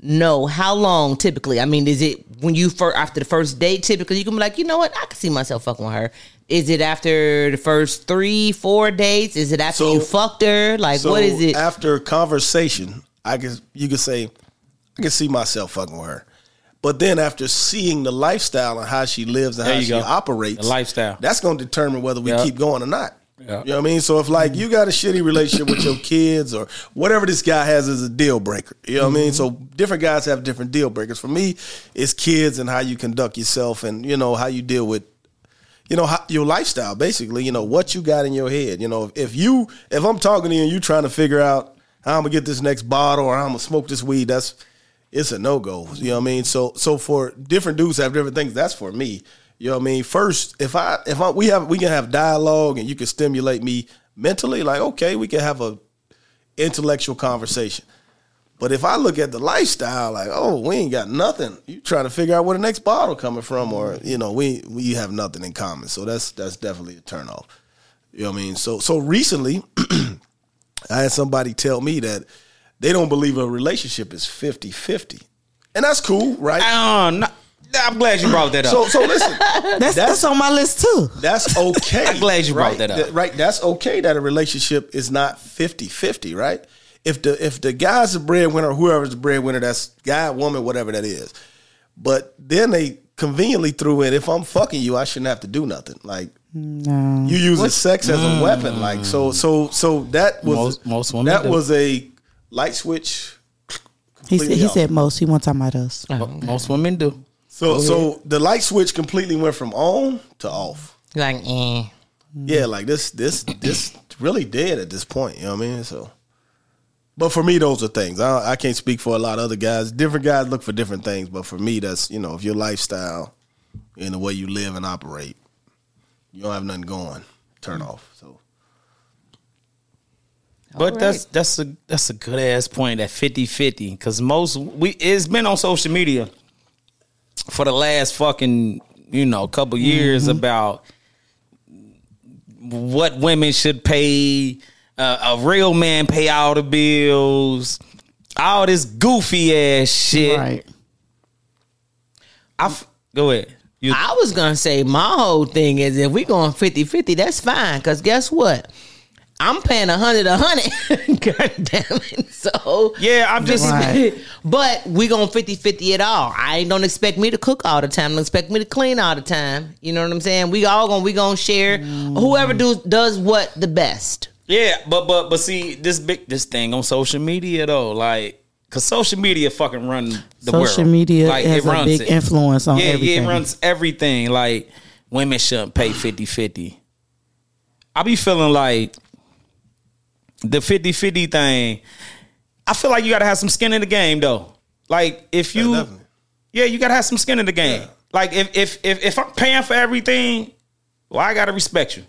Speaker 4: know how long typically? I mean, is it when you first after the first date typically you can be like, you know what, I can see myself fucking with her. Is it after the first three, four dates? Is it after
Speaker 5: So-
Speaker 4: you fucked her? Like
Speaker 5: So
Speaker 4: what is it?
Speaker 5: After conversation, I can you can say I can see myself fucking with her. But then after seeing the lifestyle and how she lives and
Speaker 1: There
Speaker 5: how she
Speaker 1: go.
Speaker 5: operates,
Speaker 1: The lifestyle.
Speaker 5: that's going to determine whether we
Speaker 1: Yeah.
Speaker 5: keep going or not.
Speaker 1: Yeah.
Speaker 5: You know what I mean? So if like you got a shitty relationship with your kids or whatever this guy has is a deal breaker. You know what I mean? Mm-hmm. So different guys have different deal breakers. For me, it's kids and how you conduct yourself and you know how you deal with you know how, your lifestyle basically you know what you got in your head you know if you if i'm talking to you and you trying to figure out how i'm gonna get this next bottle or how i'm gonna smoke this weed that's it's a no-go you know what i mean so so for different dudes have different things that's for me you know what i mean first if i if i we have we can have dialogue and you can stimulate me mentally like okay we can have a intellectual conversation but if I look at the lifestyle, like, oh, we ain't got nothing. You trying to figure out where the next bottle coming from, or you know, we we have nothing in common. So that's that's definitely a turnoff. You know what I mean? So so recently, I had somebody tell me that they don't believe a relationship is 50-50. and that's cool, right?
Speaker 1: Uh, no, I'm glad you brought that up.
Speaker 5: So so listen,
Speaker 3: That's, that's on my list too.
Speaker 5: that's okay.
Speaker 1: I'm glad you brought
Speaker 5: right?
Speaker 1: that up.
Speaker 5: Th- Right, that's okay that a relationship is not 50-50, right? If the if the guy's the breadwinner, whoever's the breadwinner, that's guy, woman, whatever that is. But then they conveniently threw in, if I'm fucking you, I shouldn't have to do nothing. Like
Speaker 3: No.
Speaker 5: you using sex as a weapon, like so mm. so so that was
Speaker 1: Most- most women
Speaker 5: that
Speaker 1: do.
Speaker 5: was a light switch.
Speaker 3: He said,
Speaker 5: completely
Speaker 3: he
Speaker 5: off.
Speaker 3: said most. He wasn't talking about us.
Speaker 1: Most women do.
Speaker 5: So so the light switch completely went from on to off.
Speaker 4: like, eh.
Speaker 5: Yeah, like this, this, this really dead at this point. You know what I mean? So, but for me, those are things. I, I can't speak for a lot of other guys. Different guys look for different things, but for me, that's you know, if your lifestyle and the way you live and operate, you don't have nothing going. Turn off. So,
Speaker 1: But
Speaker 4: All
Speaker 1: that's that's a that's a good ass point at 50-50 because most we it's been on social media for the last fucking you know couple years
Speaker 5: Mm-hmm.
Speaker 1: about what women should pay uh, a real man pay all the bills all this goofy ass shit
Speaker 3: Right.
Speaker 1: I f- go ahead you,
Speaker 4: I was gonna say my whole thing is if we going 50-50, that's fine. Cause guess what? I'm paying a hundred a hundred. God damn it. So
Speaker 1: yeah I'm just
Speaker 3: Right.
Speaker 4: but we going 50-50 at all. I don't expect me to cook all the time. Don't expect me to clean all the time. You know what I'm saying? We all gonna we gonna share. Whoever do, does what the best.
Speaker 1: Yeah, but but but see this big this thing on social media though, like because social media fucking run the world.
Speaker 3: Social media
Speaker 1: like,
Speaker 3: has a big influence on
Speaker 1: yeah,
Speaker 3: everything.
Speaker 1: Yeah, it runs everything. Like women shouldn't pay 50-50. I be feeling like the 50-50 thing. I feel like you gotta have some skin in the game though. Like if you,
Speaker 5: definitely.
Speaker 1: yeah, you gotta have some skin in the game.
Speaker 5: Yeah.
Speaker 1: Like if if if if I'm paying for everything, well, I gotta respect you.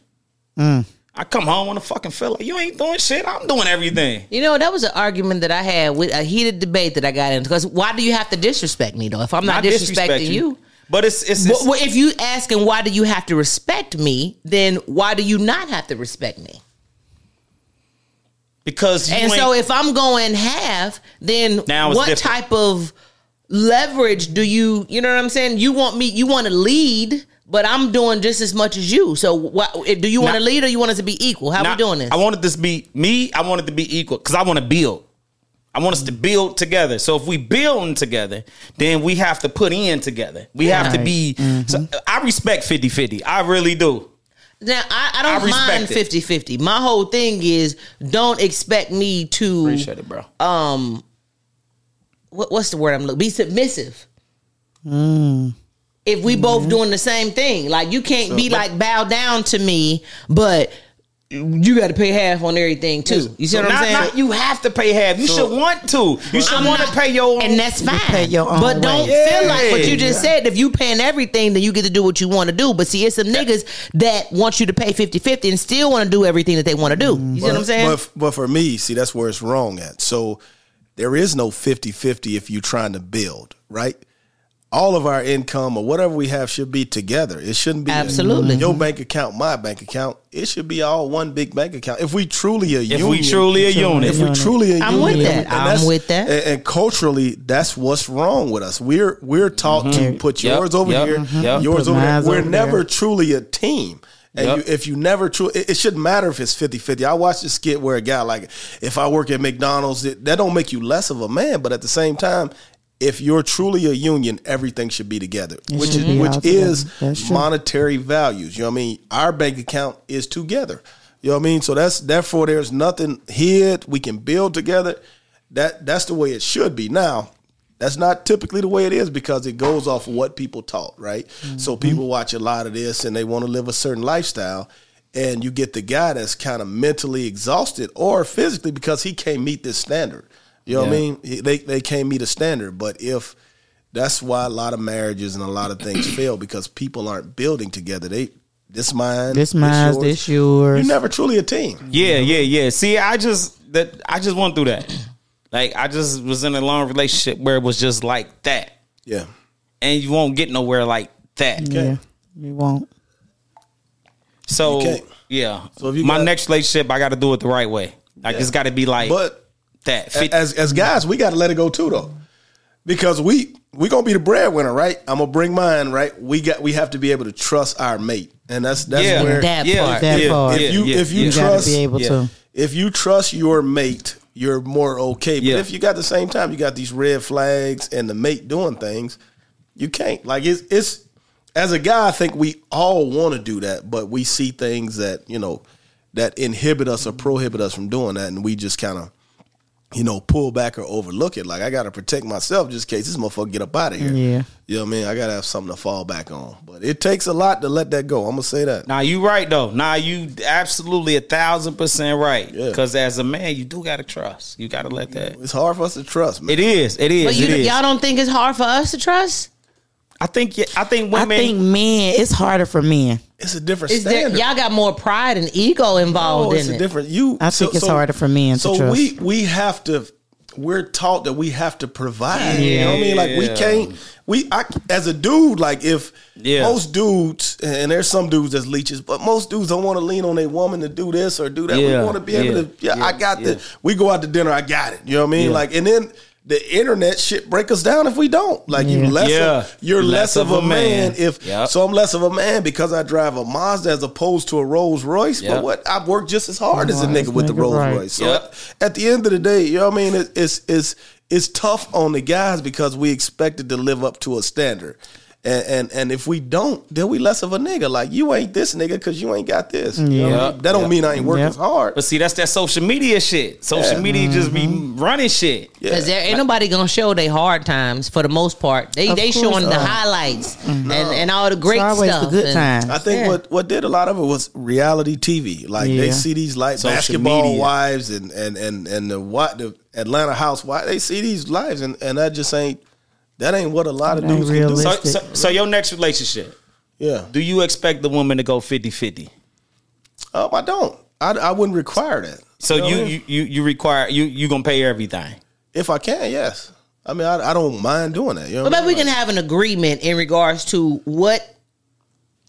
Speaker 3: Mm.
Speaker 1: I come home when I fucking feel like you ain't doing shit. I'm doing everything.
Speaker 4: You know, that was an argument that I had with a heated debate that I got into. Because why do you have to disrespect me though? If I'm not, disrespecting you,
Speaker 1: but it's it's,
Speaker 4: Well,
Speaker 1: it's
Speaker 4: well, if you asking why do you have to respect me, then why do you not have to respect me?
Speaker 1: Because you
Speaker 4: And so if I'm going half, then
Speaker 1: Now
Speaker 4: what
Speaker 1: different.
Speaker 4: type of leverage do you, you know what I'm saying? You want me, you want to lead, but I'm doing just as much as you. So what, do you want to lead or you want us to be equal? How
Speaker 1: not-
Speaker 4: we doing this?
Speaker 1: I wanted this to be me. I wanted to be equal because I want to build. I want us to build together. So if we build together, then we have to put in together. We have to be. So mm-hmm. I respect 50-50. I really do.
Speaker 4: Now I, I don't
Speaker 1: I
Speaker 4: mind
Speaker 1: it.
Speaker 4: 50 50. My whole thing is don't expect me to
Speaker 1: Appreciate it, bro.
Speaker 4: um what, what's the word I'm looking be submissive. If we both doing the same thing, like you can't be like bow down to me, but you got to pay half on everything too. You see
Speaker 1: So
Speaker 4: what I'm
Speaker 1: not,
Speaker 4: saying?
Speaker 1: not you have to pay half. You should want to. You should
Speaker 4: I'm
Speaker 1: want to pay your own.
Speaker 4: and that's fine.
Speaker 3: pay your own
Speaker 4: but don't
Speaker 3: way.
Speaker 4: feel like what you
Speaker 1: Yeah.
Speaker 4: just said. If you paying everything, then you get to do what you want to do. But see, it's some niggas that want you to pay 50-50 and still want to do everything that they want to do. You see what I'm saying?
Speaker 5: But, but for me, see, that's where it's wrong at. So there is no 50 50 if you're trying to build, right? All of our income or whatever we have should be together. It shouldn't be
Speaker 4: Absolutely.
Speaker 5: your bank account, my bank account. It should be all one big bank account. If we truly a
Speaker 1: if
Speaker 5: union,
Speaker 1: we truly a unit,
Speaker 5: if we truly a
Speaker 4: I'm
Speaker 5: union,
Speaker 4: with that.
Speaker 5: and
Speaker 4: I'm
Speaker 5: that's-
Speaker 4: with that.
Speaker 5: And, and culturally, that's what's wrong with us. We're we're taught to put
Speaker 1: Mm-hmm. Yep,
Speaker 5: yours over
Speaker 1: yep,
Speaker 5: here,
Speaker 1: mhm.
Speaker 5: yours
Speaker 3: Put
Speaker 5: over there.
Speaker 3: mines
Speaker 5: We're
Speaker 3: over
Speaker 5: never
Speaker 3: there.
Speaker 5: truly a team. And
Speaker 1: Yep.
Speaker 5: you, if you never truly, it, it shouldn't matter if it's 50 50. I watched a skit where a guy, like, if I work at McDonald's, it, that don't make you less of a man. But at the same time, if you're truly a union, everything should be together, which is which is monetary values. You know what I mean? Our bank account is together. You know what I mean? So that's therefore there's nothing hid. We can build together. That that's the way it should be. Now, that's not typically the way it is because it goes off of what people taught, right? So people watch a lot of this and they want to live a certain lifestyle. And you get the guy that's kind of mentally exhausted or physically because he can't meet this standard. You know what I mean? They they can't meet a standard. But if that's why a lot of marriages and a lot of things fail because people aren't building together. They this mine,
Speaker 3: This mine,
Speaker 5: yours.
Speaker 3: this yours.
Speaker 5: You're never truly a team.
Speaker 1: Yeah, yeah, yeah. See, I just that I just went through that. Like I just was in a long relationship where it was just like that,
Speaker 5: Yeah.
Speaker 1: and you won't get nowhere like that.
Speaker 3: Yeah, you won't.
Speaker 1: So
Speaker 5: You
Speaker 1: yeah,
Speaker 5: So if you
Speaker 1: my
Speaker 5: got-
Speaker 1: next relationship, I got to do it the right way. Like
Speaker 5: Yeah.
Speaker 1: it's got to be like
Speaker 5: But
Speaker 1: that.
Speaker 5: a-
Speaker 1: Fit-
Speaker 5: as as guys, we got to let it go too, though, because we we gonna be the breadwinner, right? I'm gonna bring mine, right? We got we have to be able to trust our mate, and that's that's
Speaker 1: yeah,
Speaker 5: where
Speaker 4: That
Speaker 1: yeah,
Speaker 4: part.
Speaker 3: That
Speaker 1: yeah,
Speaker 3: part.
Speaker 5: if you
Speaker 1: yeah,
Speaker 5: if you,
Speaker 1: yeah.
Speaker 3: You
Speaker 5: trust
Speaker 3: be able
Speaker 1: yeah.
Speaker 3: to.
Speaker 5: if you trust your mate, you're more okay. But
Speaker 1: Yeah.
Speaker 5: if you got the same time, you got these red flags and the mate doing things, you can't. Like it's it's as a guy, I think we all want to do that, but we see things that you know that inhibit us or prohibit us from doing that, and we just kind of you know pull back or overlook it. Like I got to protect myself just in case this motherfucker get up out of here.
Speaker 3: Yeah.
Speaker 5: you know what I mean. I got to have something to fall back on, but it takes a lot to let that go. I'm gonna say that.
Speaker 1: Now you right though. Now you absolutely a thousand percent right.
Speaker 5: Yeah.
Speaker 1: Because as a man, you do gotta trust. You gotta let that.
Speaker 5: It's hard for us to trust, man.
Speaker 1: It is. It is.
Speaker 4: But you,
Speaker 1: it is.
Speaker 4: y'all don't think it's hard for us to trust?
Speaker 1: I think. I think women.
Speaker 3: I think men, it's harder for men.
Speaker 5: It's a different
Speaker 4: Is there,
Speaker 5: standard.
Speaker 4: y'all got more pride and ego involved
Speaker 5: Oh, it's
Speaker 4: in
Speaker 5: a
Speaker 4: it?
Speaker 5: different you.
Speaker 3: I think it's harder for men to
Speaker 5: so
Speaker 3: trust.
Speaker 5: we we have to. We're taught that we have to provide. You know what I mean? Like we can't. We I, as a dude, like if
Speaker 1: Yeah.
Speaker 5: most dudes, and there's some dudes that's leeches, but most dudes don't want to lean on a woman to do this or do that.
Speaker 1: Yeah.
Speaker 5: We want to be able
Speaker 1: Yeah.
Speaker 5: to. Yeah,
Speaker 1: Yeah.
Speaker 5: I got
Speaker 1: Yeah.
Speaker 5: the. We go out to dinner. I got it. You know what I mean?
Speaker 1: Yeah.
Speaker 5: Like and then. The internet shit break us down if we don't. Like you
Speaker 3: Yeah.
Speaker 5: less
Speaker 1: Yeah.
Speaker 5: of, you're less, of a man, if
Speaker 1: Yep.
Speaker 5: so I'm less of a man because I drive a Mazda as opposed to a Rolls Royce.
Speaker 1: Yep.
Speaker 5: But what I work just as hard as a nigga with the Rolls
Speaker 3: right.
Speaker 5: Royce. So
Speaker 1: Yep.
Speaker 5: at, at the end of the day, you know what I mean? It, it's it's it's tough on the guys because we expected to live up to a standard. And, and and if we don't, then we less of a nigga. Like you ain't this nigga because you ain't got this. You know what I mean? That don't
Speaker 1: Yep.
Speaker 5: mean I ain't working
Speaker 3: Yep.
Speaker 5: hard.
Speaker 1: But see, that's that social media shit. Social
Speaker 5: Yeah.
Speaker 1: media just be
Speaker 3: Mm-hmm.
Speaker 1: running shit.
Speaker 5: Yeah.
Speaker 4: Because there ain't nobody gonna show their hard times for the most part. They
Speaker 3: Of
Speaker 4: they
Speaker 3: course
Speaker 4: showing the
Speaker 3: not.
Speaker 4: highlights and, and all the great
Speaker 3: It's always
Speaker 4: stuff.
Speaker 3: the good
Speaker 4: and-
Speaker 3: times.
Speaker 5: I think
Speaker 4: Yeah.
Speaker 5: what what did a lot of it was reality TV. Like they
Speaker 3: Yeah.
Speaker 5: see these like
Speaker 1: Social
Speaker 5: basketball
Speaker 1: media.
Speaker 5: wives and and and and the what the Atlanta housewives. They see these lives and and that just ain't that ain't what a lot of
Speaker 3: That ain't
Speaker 5: dudes can do.
Speaker 3: realistic.
Speaker 1: So, so, so your next relationship,
Speaker 5: Yeah.
Speaker 1: do you expect the woman to go 50-50?
Speaker 5: Um, I don't. I, I wouldn't require that.
Speaker 1: So
Speaker 5: You know
Speaker 1: you,
Speaker 5: I mean?
Speaker 1: you you you require you you gonna pay everything.
Speaker 5: if I can, yes. I mean, I, I don't mind doing that. You know
Speaker 4: But
Speaker 5: I
Speaker 4: maybe we can have an agreement in regards to what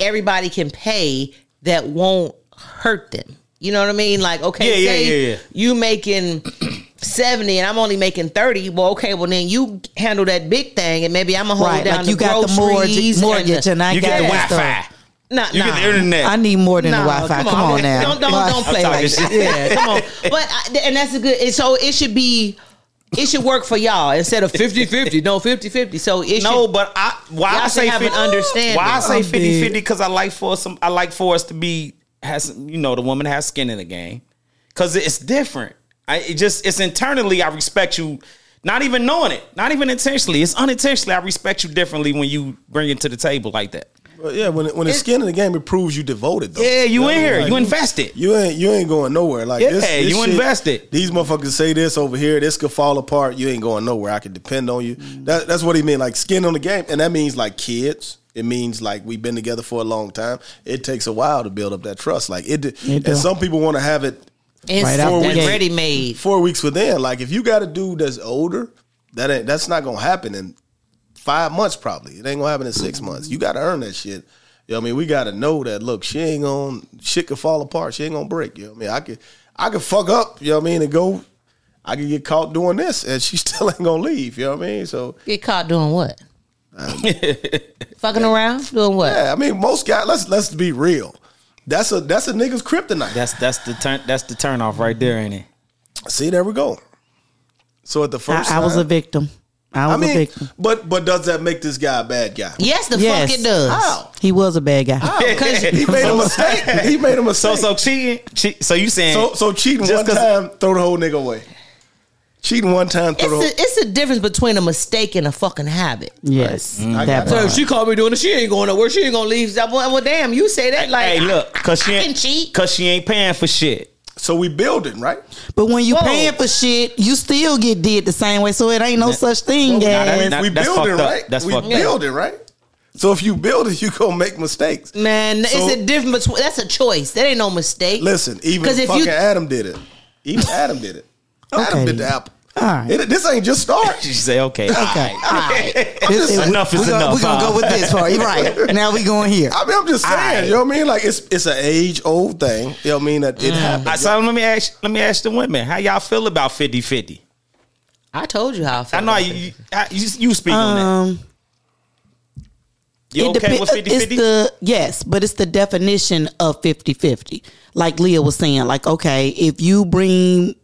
Speaker 4: everybody can pay that won't hurt them. You know what I mean? Like, okay,
Speaker 1: Yeah, yeah, yeah, yeah.
Speaker 4: you making seventy and I'm only making thirty. Well, okay, well then you handle that big thing, and maybe I'm gonna hold
Speaker 3: Right,
Speaker 4: down
Speaker 3: like
Speaker 4: the
Speaker 3: you got the mortgage,
Speaker 4: groceries
Speaker 3: mortgage and I
Speaker 1: You
Speaker 3: got
Speaker 1: get the
Speaker 3: the
Speaker 1: Wi-Fi.
Speaker 3: stuff.
Speaker 4: Nah,
Speaker 1: You
Speaker 4: nah.
Speaker 1: get the internet.
Speaker 3: I need more than
Speaker 4: Nah,
Speaker 3: the Wi-Fi. Come, on, now.
Speaker 4: Don't don't, don't play like that. Yeah, come on. But I, and that's a good. and So it should be. It should work for y'all instead of 50-50. No, 50-50. So it
Speaker 1: No,
Speaker 4: should,
Speaker 1: but I why
Speaker 4: Y'all
Speaker 1: I say
Speaker 4: have an
Speaker 1: 50
Speaker 4: understanding.
Speaker 1: Why I say
Speaker 3: I'm
Speaker 1: 50
Speaker 3: dead.
Speaker 1: 50 because I like for some I like for us to be has you know the woman has skin in the game because it's different. I it just it's internally I respect you, not even knowing it, not even intentionally. It's unintentionally I respect you differently when you bring it to the table like that.
Speaker 5: But yeah, when it, when it's skin in the game, it proves you devoted. Though.
Speaker 1: Yeah, you
Speaker 5: know
Speaker 1: in
Speaker 5: what I mean?
Speaker 1: here,
Speaker 5: Like,
Speaker 1: you invested.
Speaker 5: You ain't you ain't going nowhere. Like
Speaker 1: Yeah,
Speaker 5: this, this
Speaker 1: you
Speaker 5: shit,
Speaker 1: invested.
Speaker 5: These motherfuckers say this over here. This could fall apart. You ain't going nowhere. I can depend on you. That, that's what he mean. Like skin on the game, and that means like kids. It means like we've been together for a long time. It takes a while to build up that trust. Like it,
Speaker 3: It
Speaker 5: and some people want to have it
Speaker 4: It's
Speaker 3: Right out the
Speaker 4: that's ready made.
Speaker 5: four weeks within. Like if you got a dude that's older, that ain't that's not gonna happen in five months probably. It ain't gonna happen in six months. You gotta earn that shit. You know what I mean? We gotta know that look, she ain't gonna shit could fall apart. She ain't gonna break. You know what I mean? I could I could fuck up, you know what I mean, and go I could get caught doing this and she still ain't gonna leave. You know what I mean? So
Speaker 4: Get caught doing what? Fucking around? Doing what?
Speaker 5: yeah, I mean most guys let's let's be real. That's a that's a nigga's kryptonite.
Speaker 1: That's that's the turn that's the turn off right there, ain't it?
Speaker 5: See, there we go. So at the first
Speaker 3: I, I was a victim. I was
Speaker 5: I
Speaker 3: a
Speaker 5: mean,
Speaker 3: victim.
Speaker 5: but but does that make this guy a bad guy?
Speaker 4: Yes, the
Speaker 3: Yes.
Speaker 4: fuck it does.
Speaker 5: How?
Speaker 3: He was a bad guy.
Speaker 4: Because
Speaker 5: He made a mistake. He made a
Speaker 1: So
Speaker 5: mistake.
Speaker 1: so cheating, cheat, so you saying
Speaker 5: So so cheating
Speaker 1: Just
Speaker 5: one
Speaker 1: 'cause-
Speaker 5: time, throw the whole nigga away. Cheating one time, throw the whole.
Speaker 4: it's a, it's a difference between a mistake and a fucking habit.
Speaker 3: Yes, mm-hmm.
Speaker 5: I
Speaker 3: that
Speaker 5: got
Speaker 4: So
Speaker 3: part.
Speaker 4: if she called me doing it, she ain't going nowhere. She ain't gonna leave. Well, well damn, you say that like,
Speaker 1: hey, look, cause she
Speaker 4: I can
Speaker 1: ain't
Speaker 4: cheat.
Speaker 1: cause she ain't paying for shit.
Speaker 5: So we building right.
Speaker 3: But when you
Speaker 4: Whoa.
Speaker 3: paying for shit, you still get did the same way. So it ain't no such thing
Speaker 1: Nah,
Speaker 3: as
Speaker 1: that- that-
Speaker 5: we
Speaker 1: that's
Speaker 5: building right.
Speaker 1: That's
Speaker 5: we
Speaker 1: fucked up.
Speaker 5: building right. So if you build it, you gonna make mistakes.
Speaker 4: man,
Speaker 5: So-
Speaker 4: it's a difference between. That's a choice. That ain't no mistake.
Speaker 5: Listen, even
Speaker 4: if
Speaker 5: fucking
Speaker 4: you-
Speaker 5: Adam did it. Even Adam did it. Adam
Speaker 3: Okay.
Speaker 5: did the apple.
Speaker 3: All right.
Speaker 5: It- this ain't just start.
Speaker 1: She say, okay,
Speaker 3: Okay. All right. This-
Speaker 1: Enough is
Speaker 3: we gonna,
Speaker 1: enough,
Speaker 3: We're gonna go with this part. You're right. Now we going here.
Speaker 5: I mean, I'm just saying.
Speaker 3: Aight.
Speaker 5: You know what I mean? Like it's it's an age old thing. You know what I mean? That it
Speaker 1: I,
Speaker 5: happens.
Speaker 1: so let me ask let me ask the women, how y'all feel about 50-50?
Speaker 4: I told you how I feel.
Speaker 1: I know
Speaker 4: about
Speaker 1: you,
Speaker 4: it.
Speaker 1: you, I- you, you speak on that.
Speaker 3: Um,
Speaker 1: You
Speaker 3: it
Speaker 1: okay
Speaker 3: depe-
Speaker 1: with 50 50?
Speaker 3: the yes, but it's the definition of 50-50. Like Leah was saying, like okay, if you bring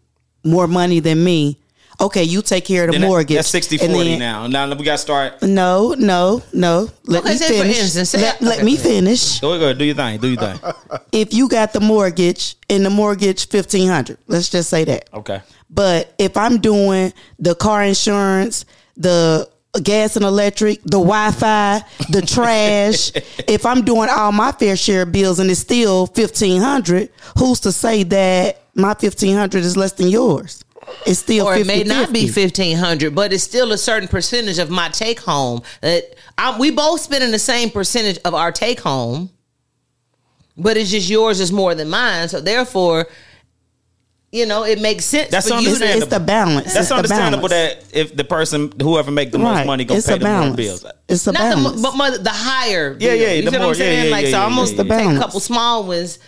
Speaker 3: more money than me, okay, you take care of the mortgage.
Speaker 1: That's 60 40
Speaker 3: then-
Speaker 1: now. Now we got to start.
Speaker 3: No, no, no. Let
Speaker 4: Okay,
Speaker 3: me
Speaker 4: say for
Speaker 3: finish.
Speaker 4: instance, say-
Speaker 3: let, let
Speaker 4: okay,
Speaker 3: me
Speaker 4: go ahead.
Speaker 3: finish.
Speaker 1: Go ahead, do your thing. Do your thing.
Speaker 3: If you got the mortgage and the mortgage fifteen hundred, let's just say that.
Speaker 1: Okay.
Speaker 3: But if I'm doing the car insurance, the gas and electric, the Wi-Fi, the trash, if I'm doing all my fair share of bills and it's still fifteen hundred, who's to say that my fifteen hundred is less than yours? It's still
Speaker 4: or it
Speaker 3: 50,
Speaker 4: may not be fifteen hundred, but it's still a certain percentage of my take home. That I, we both spending the same percentage of our take home, but it's just yours is more than mine. So therefore, you know, it makes sense.
Speaker 1: That's
Speaker 4: for you
Speaker 3: It's, it's the balance.
Speaker 1: That's
Speaker 3: It's
Speaker 1: understandable
Speaker 3: balance.
Speaker 1: that if the person, whoever make the most money, gonna
Speaker 3: it's
Speaker 1: pay
Speaker 3: a
Speaker 1: the more bills.
Speaker 3: It's a
Speaker 4: not the,
Speaker 3: balance.
Speaker 4: mo- but mo- the higher.
Speaker 1: Yeah,
Speaker 4: bill.
Speaker 1: yeah,
Speaker 4: You
Speaker 1: the
Speaker 4: see what I'm saying?
Speaker 1: yeah, yeah,
Speaker 4: like
Speaker 1: yeah,
Speaker 4: so,
Speaker 1: yeah,
Speaker 4: I'm gonna
Speaker 1: yeah,
Speaker 3: yeah.
Speaker 4: take a couple small ones,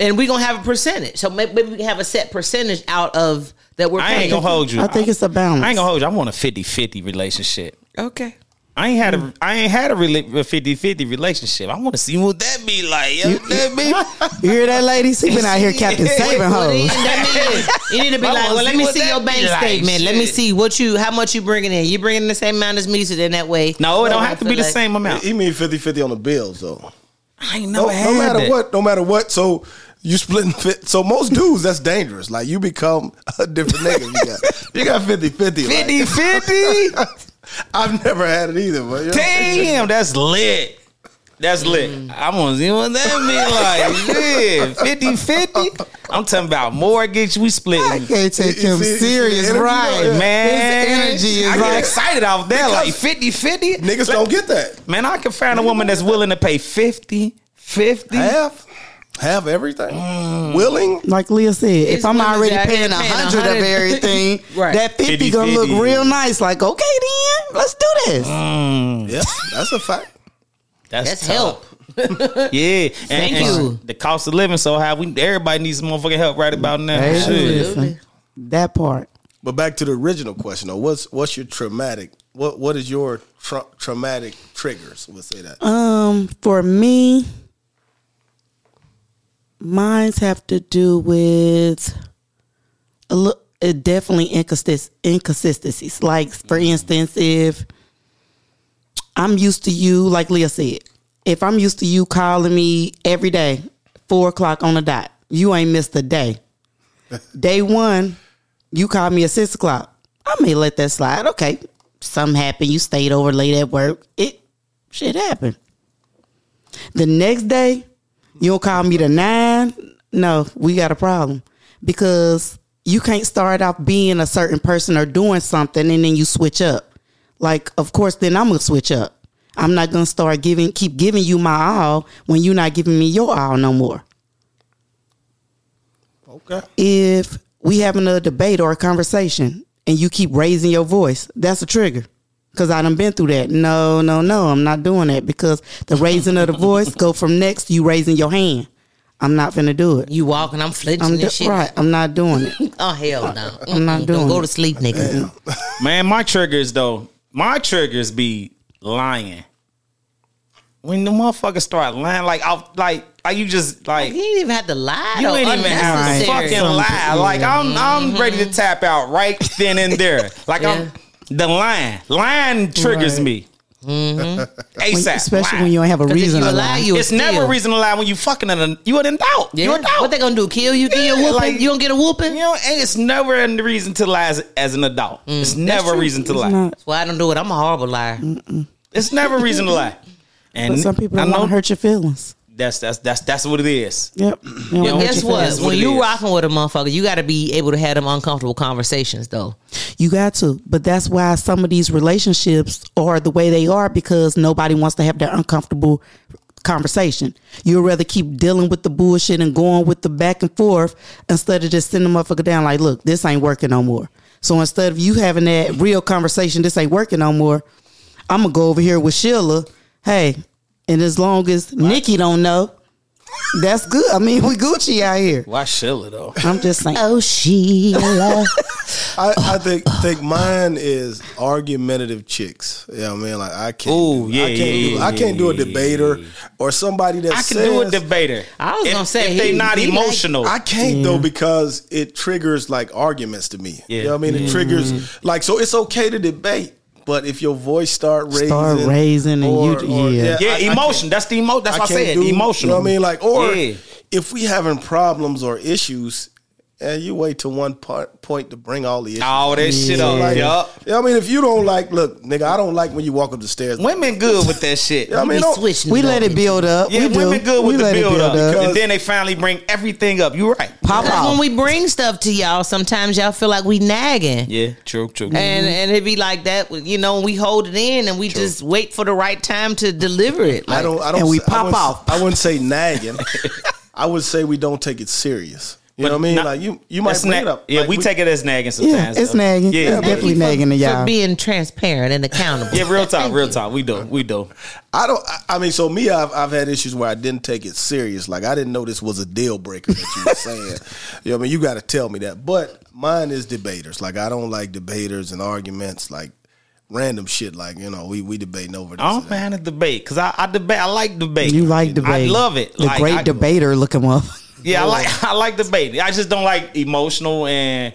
Speaker 4: and we're gonna have a percentage. So maybe, maybe we can have a set percentage out of that we're.
Speaker 1: I ain't gonna hold you.
Speaker 3: I think it's a balance.
Speaker 1: I ain't gonna hold you. I want a 50-50 relationship.
Speaker 4: Okay.
Speaker 1: I ain't had a hmm. I ain't had a rela- a 50-50 relationship. I want to see what that be like. Yo, that be.
Speaker 3: You hear that, ladies? He been out here, Captain Saving
Speaker 4: Well,
Speaker 3: hoes.
Speaker 4: that means you need to be
Speaker 1: I
Speaker 4: like,
Speaker 1: wanna
Speaker 4: well, let
Speaker 1: see
Speaker 4: me
Speaker 1: what
Speaker 4: see
Speaker 1: that
Speaker 4: your
Speaker 1: be
Speaker 4: bank
Speaker 1: like,
Speaker 4: statement. Let me
Speaker 1: shit.
Speaker 4: see what you, how much you bringing in. You bringing the same amount as me, so then that way.
Speaker 1: No, it don't have to
Speaker 4: feel
Speaker 1: be the same amount.
Speaker 5: He mean 50-50 on the bills though.
Speaker 1: I ain't
Speaker 5: No,
Speaker 1: never had
Speaker 5: no matter
Speaker 1: that.
Speaker 5: what, no matter what. So you splitting fit. So most dudes, that's dangerous. Like you become a different nigga. You got you got 50-50. like.
Speaker 1: 50-50?
Speaker 5: I've never had it either. But you know,
Speaker 1: Damn, that's lit. That's lit. I want to see what that mean. Like, yeah, 50 50. I'm talking about mortgage. We
Speaker 3: I
Speaker 1: splitting.
Speaker 3: can't take
Speaker 5: You
Speaker 3: him
Speaker 5: see- you see
Speaker 3: serious,
Speaker 5: energy
Speaker 3: right?
Speaker 1: Man,
Speaker 3: His energy is
Speaker 1: I get
Speaker 3: like-
Speaker 1: excited out there. Like
Speaker 5: Because
Speaker 1: 50 50.
Speaker 5: niggas don't get that.
Speaker 1: Man, I can find a woman that's willing to pay 50 50.
Speaker 5: Half, half everything. Willing.
Speaker 3: Like Leah said, if I'm already paying a hundred of everything,
Speaker 4: Right.
Speaker 3: that fifty gonna
Speaker 1: 50-50.
Speaker 3: look real nice. Like, okay, then let's do this.
Speaker 5: Yeah, that's a fact.
Speaker 1: That's,
Speaker 4: That's help.
Speaker 1: Yeah. And,
Speaker 4: Thank
Speaker 1: and
Speaker 4: you.
Speaker 1: The cost of living so high. We everybody needs some motherfucking help right about now.
Speaker 3: Hey,
Speaker 1: Shit.
Speaker 3: that part.
Speaker 5: But back to the original question though, what's what's your traumatic? What what is your tra- traumatic triggers? We'll say that.
Speaker 3: Um, for me, mines have to do with a look. It definitely inconsist- inconsistencies. Like, for instance, if I'm used to you, like Leah said, if I'm used to you calling me every day four o'clock on the dot. You ain't missed a day. Day one, you called me at six o'clock. I may let that slide. Okay, something happened. You stayed over late at work. It shit happened. The next day, you don't call me the nine. No, we got a problem because you can't start off being a certain person or doing something and then you switch up. Like, of course, then I'm gonna switch up. I'm not gonna start giving, keep giving you my all when you're not giving me your all no more.
Speaker 5: Okay.
Speaker 3: If we having a debate or a conversation and you keep raising your voice, that's a trigger. Cause I done been through that. No, no, no, I'm not doing that because the raising of the voice go from next you raising your hand. I'm not finna do it.
Speaker 4: You walking, I'm flinching
Speaker 3: I'm
Speaker 4: and
Speaker 3: do-
Speaker 4: shit.
Speaker 3: right. I'm not doing it.
Speaker 4: Oh hell no!
Speaker 3: I'm not doing
Speaker 4: Don't go to sleep, nigga.
Speaker 1: Man, my triggers though, my triggers be lying. When the motherfuckers start lying, like I like like you just like
Speaker 4: You ain't even have to lie.
Speaker 1: you
Speaker 4: though.
Speaker 1: ain't even have to fucking lie. Like I'm I'm mm-hmm. ready to tap out right then and there. Like I'm the lying. Lying triggers
Speaker 3: Right.
Speaker 1: me. Mm-hmm.
Speaker 3: When-
Speaker 1: ASAP.
Speaker 3: especially
Speaker 1: Lie.
Speaker 3: when you don't have a reason to
Speaker 4: lie,
Speaker 3: lie.
Speaker 4: you a
Speaker 1: it's never
Speaker 4: steal.
Speaker 1: a reason to lie when you fucking in a, you in doubt.
Speaker 4: Yeah.
Speaker 1: You in doubt.
Speaker 4: What they gonna do? Kill you? Get your
Speaker 1: Yeah,
Speaker 4: whooping?
Speaker 1: like-
Speaker 4: you don't get a whooping?
Speaker 1: you know, and it's never a reason to lie as, as an adult. Mm. it's never a reason to lie.
Speaker 3: Not-
Speaker 4: That's why I don't do it. I'm a horrible liar.
Speaker 1: It's never a reason to lie. And
Speaker 3: But some people
Speaker 1: I
Speaker 3: don't want
Speaker 1: know
Speaker 3: to hurt your feelings.
Speaker 1: That's that's that's that's what it is.
Speaker 3: Yep.
Speaker 1: Yeah,
Speaker 3: wanna
Speaker 4: guess what?
Speaker 1: what
Speaker 4: When you
Speaker 1: is.
Speaker 4: rocking with a motherfucker, you got to be able to have them uncomfortable conversations, though.
Speaker 3: You got to. But that's why some of these relationships are the way they are because nobody wants to have that uncomfortable conversation. You'd rather keep dealing with the bullshit and going with the back and forth instead of just sending the motherfucker down like, look, this ain't working no more. So instead of you having that real conversation, this ain't working no more, I'm gonna go over here with Sheila. Hey, and as long as Nikki don't know, that's good. I mean, we Gucci out here.
Speaker 1: Why Sheila though?
Speaker 3: I'm just saying.
Speaker 4: Oh, Sheila.
Speaker 5: I, I think think mine is argumentative chicks. Yeah, I mean, like I can't.
Speaker 1: Ooh,
Speaker 5: do,
Speaker 1: yeah,
Speaker 5: I can't
Speaker 1: yeah,
Speaker 5: do.
Speaker 1: yeah,
Speaker 5: I can't do a debater or somebody that
Speaker 1: I can
Speaker 5: says,
Speaker 1: do a debater.
Speaker 4: I was
Speaker 1: if,
Speaker 4: gonna say
Speaker 1: if they
Speaker 4: he-
Speaker 1: not
Speaker 4: he like-
Speaker 1: emotional.
Speaker 5: I can't though because it triggers like arguments to me.
Speaker 1: Yeah.
Speaker 5: You know what I mean? It triggers mm-hmm. like so. It's okay to debate, but if your voice start raising,
Speaker 3: Start raising and you- yeah.
Speaker 1: yeah,
Speaker 5: I- I
Speaker 1: emotion. That's the emotion. That's
Speaker 5: I
Speaker 1: what I
Speaker 5: can't
Speaker 1: said.
Speaker 5: do-
Speaker 1: emotional.
Speaker 5: You know what I mean? Like, or
Speaker 1: Yeah.
Speaker 5: if we having problems or issues, and you wait to one part, point to bring all the issues.
Speaker 1: all that shit
Speaker 5: So,
Speaker 1: up.
Speaker 5: like,
Speaker 1: yup.
Speaker 5: yeah, I mean, if you don't like, look, nigga, I don't like when you walk up the stairs.
Speaker 1: Women good with that shit.
Speaker 5: Yeah, I mean,
Speaker 4: be.
Speaker 3: We let
Speaker 4: up.
Speaker 3: it build up.
Speaker 1: Yeah,
Speaker 3: we do.
Speaker 1: women good
Speaker 3: we
Speaker 1: with the
Speaker 3: let it
Speaker 1: build up,
Speaker 5: Because-
Speaker 1: and then they finally bring everything up. You right.
Speaker 3: Pop
Speaker 4: Because
Speaker 3: off.
Speaker 4: when we bring stuff to y'all, sometimes y'all feel like we nagging.
Speaker 1: Yeah, true, true.
Speaker 4: And and it be like that, you know. We hold it in and we just wait for the right time to deliver it.
Speaker 5: I don't. I don't.
Speaker 3: And we
Speaker 5: say- I
Speaker 3: pop
Speaker 5: wouldn't-
Speaker 3: off.
Speaker 5: I wouldn't say nagging. I would say we don't take it serious. You know what I mean?
Speaker 1: not-
Speaker 5: like you, you might
Speaker 1: That's
Speaker 5: bring
Speaker 1: na-
Speaker 5: it up.
Speaker 1: Yeah,
Speaker 5: Like,
Speaker 1: we, take it as nagging sometimes.
Speaker 3: yeah,
Speaker 1: sometimes.
Speaker 3: it's
Speaker 1: though.
Speaker 3: nagging.
Speaker 1: Yeah,
Speaker 3: it's
Speaker 1: yeah.
Speaker 3: definitely
Speaker 4: for-
Speaker 3: nagging to y'all.
Speaker 4: being transparent and accountable.
Speaker 1: Yeah, real talk, real talk. We do, we do.
Speaker 5: I don't. I- I mean, so me, I've, I've had issues where I didn't take it serious. Like I didn't know this was a deal breaker that you were saying. you know, what I mean, you got to tell me that. But mine is debaters. Like I don't like debaters and arguments. Like random shit. Like you know, we we debating over this.
Speaker 1: I'm
Speaker 5: and
Speaker 1: a
Speaker 5: that.
Speaker 1: fan of debate because I, I debate. I like debate.
Speaker 3: You like debate.
Speaker 1: I love it.
Speaker 3: The
Speaker 1: Like,
Speaker 3: great
Speaker 1: I-
Speaker 3: debater. Look him up.
Speaker 1: Yeah, I like I like debate. I just don't like emotional and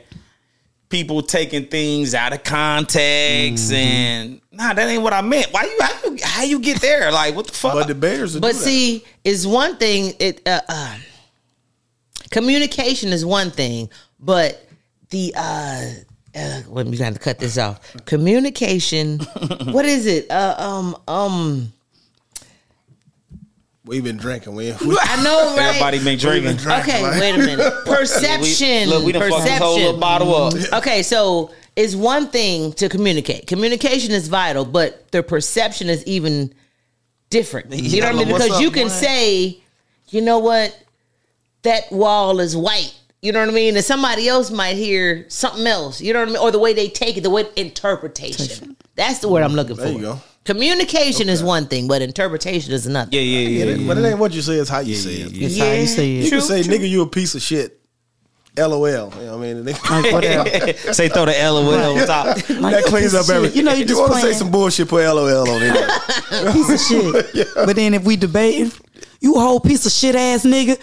Speaker 1: people taking things out of context
Speaker 3: Mm-hmm.
Speaker 1: and nah, that ain't what I meant. Why you how you how you get there? Like what the fuck?
Speaker 5: But debaters. will
Speaker 4: But
Speaker 5: do that.
Speaker 4: see, is one thing. It uh, uh, communication is one thing, but the uh, uh well, we got to cut this off. Communication. what is it? Uh, um, um.
Speaker 5: We've been drinking. We, we
Speaker 4: I know, right?
Speaker 1: Everybody been
Speaker 5: we've
Speaker 1: drinking.
Speaker 5: been drinking.
Speaker 4: Okay,
Speaker 5: like-
Speaker 4: wait a minute. Perception.
Speaker 1: We, look, we done fucked this whole little bottle up.
Speaker 4: Okay, so it's one thing to communicate. Communication is vital, but the perception is even different. You know what I mean? Because
Speaker 5: up,
Speaker 4: you can
Speaker 5: man?
Speaker 4: say, you know what, that wall is white. You know what I mean? And somebody else might hear something else. You know what I mean? Or the way they take it, the way interpretation. That's the word I'm looking for.
Speaker 5: There you go.
Speaker 4: Communication is one thing, but interpretation is another.
Speaker 1: Yeah, yeah, yeah.
Speaker 5: Get it?
Speaker 1: yeah.
Speaker 5: But it ain't what you say; it's how you say it.
Speaker 3: That's how you say
Speaker 5: You can say, "Nigga, you a piece of shit." LOL. You know what I mean?
Speaker 3: Like, whatever.
Speaker 1: Say throw the LOL on top.
Speaker 5: that cleans up everything.
Speaker 3: you know, you just
Speaker 5: want to say some bullshit, put LOL on it.
Speaker 3: piece of shit. But then if we debate, you a whole piece of shit ass nigga,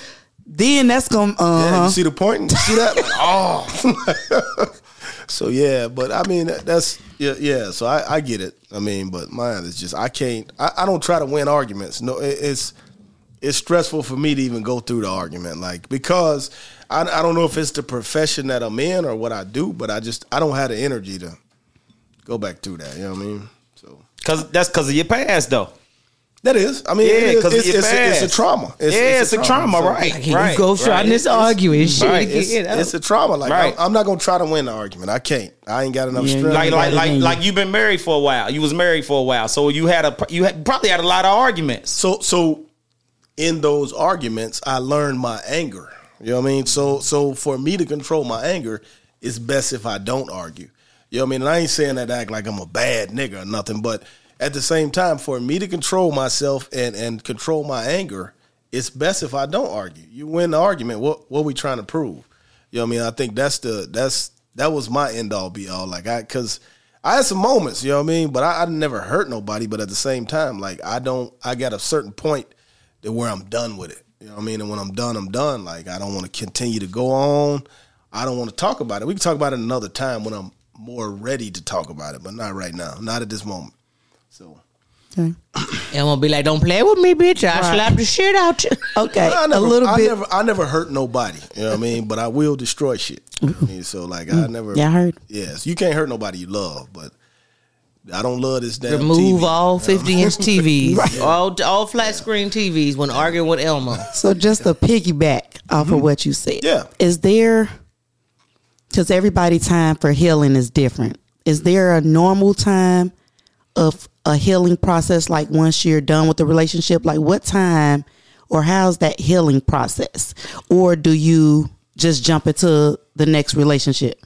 Speaker 3: then that's gonna uh
Speaker 5: Yeah, you see the point? You see that? oh. so yeah, but I mean that's yeah, yeah. So I, I get it. I mean, but mine is just I can't. I, I don't try to win arguments. No, it, it's it's stressful for me to even go through the argument, like because I, I don't know if it's the profession that I'm in or what I do, but I just I don't have the energy to go back through that. You know what I mean? So
Speaker 1: Cause that's cause of your past though.
Speaker 5: That is, I mean,
Speaker 1: Yeah,
Speaker 5: it is,
Speaker 1: 'cause
Speaker 5: it's,
Speaker 1: of
Speaker 5: it's, a, it's a trauma. It's,
Speaker 1: yeah, it's, a trauma,
Speaker 5: So
Speaker 1: right?
Speaker 4: Like,
Speaker 1: right.
Speaker 4: you go trying
Speaker 1: right.
Speaker 4: this arguing shit.
Speaker 1: right.
Speaker 4: It's,
Speaker 5: It's, it's a trauma. Like
Speaker 1: Right.
Speaker 5: I'm, I'm not gonna try to win the argument. I can't. I ain't got enough
Speaker 3: Yeah,
Speaker 5: strength.
Speaker 1: like like like
Speaker 3: you.
Speaker 1: like you've been married for a while. You was married for a while, so you had a you had, probably had a lot of arguments.
Speaker 5: So so in those arguments, I learned my anger. You know what I mean? So so for me to control my anger, it's best if I don't argue. You know what I mean? And I ain't saying that to act like I'm a bad nigga or nothing, but at the same time, for me to control myself and and control my anger, it's best if I don't argue. You win the argument. What what we trying to prove? You know what I mean? I think that's the that's that was my end all be all. Like I because I had some moments, you know what I mean, but I, I never hurt nobody. But at the same time, like I don't, I got a certain point that where I'm done with it. You know what I mean? And when I'm done, I'm done. Like I don't want to continue to go on. I don't want to talk about it. We can talk about it another time when I'm more ready to talk about it, but not right now. Not at this moment. So
Speaker 3: Okay.
Speaker 4: And we'll be like, don't play with me, bitch. I
Speaker 3: Right.
Speaker 4: slap the shit out you.
Speaker 3: Okay,
Speaker 5: I
Speaker 3: a
Speaker 5: never,
Speaker 3: little
Speaker 5: I
Speaker 3: bit.
Speaker 5: Never, I never hurt nobody. You know what I mean? But I will destroy shit. I mean, so like I never.
Speaker 3: Yeah, I heard.
Speaker 5: Yes, you can't hurt nobody you love, but I don't love this damn
Speaker 4: Remove
Speaker 5: TV.
Speaker 4: all 50 inch TVs, all all flat screen TVs when arguing with Elmo.
Speaker 3: So just to piggyback off of what you said.
Speaker 5: Mm-hmm. Yeah.
Speaker 3: Is there because everybody time for healing is different. Is there a normal time of a healing process like once you're done with the relationship? Like what time or how's that healing process? Or do you just jump into the next relationship?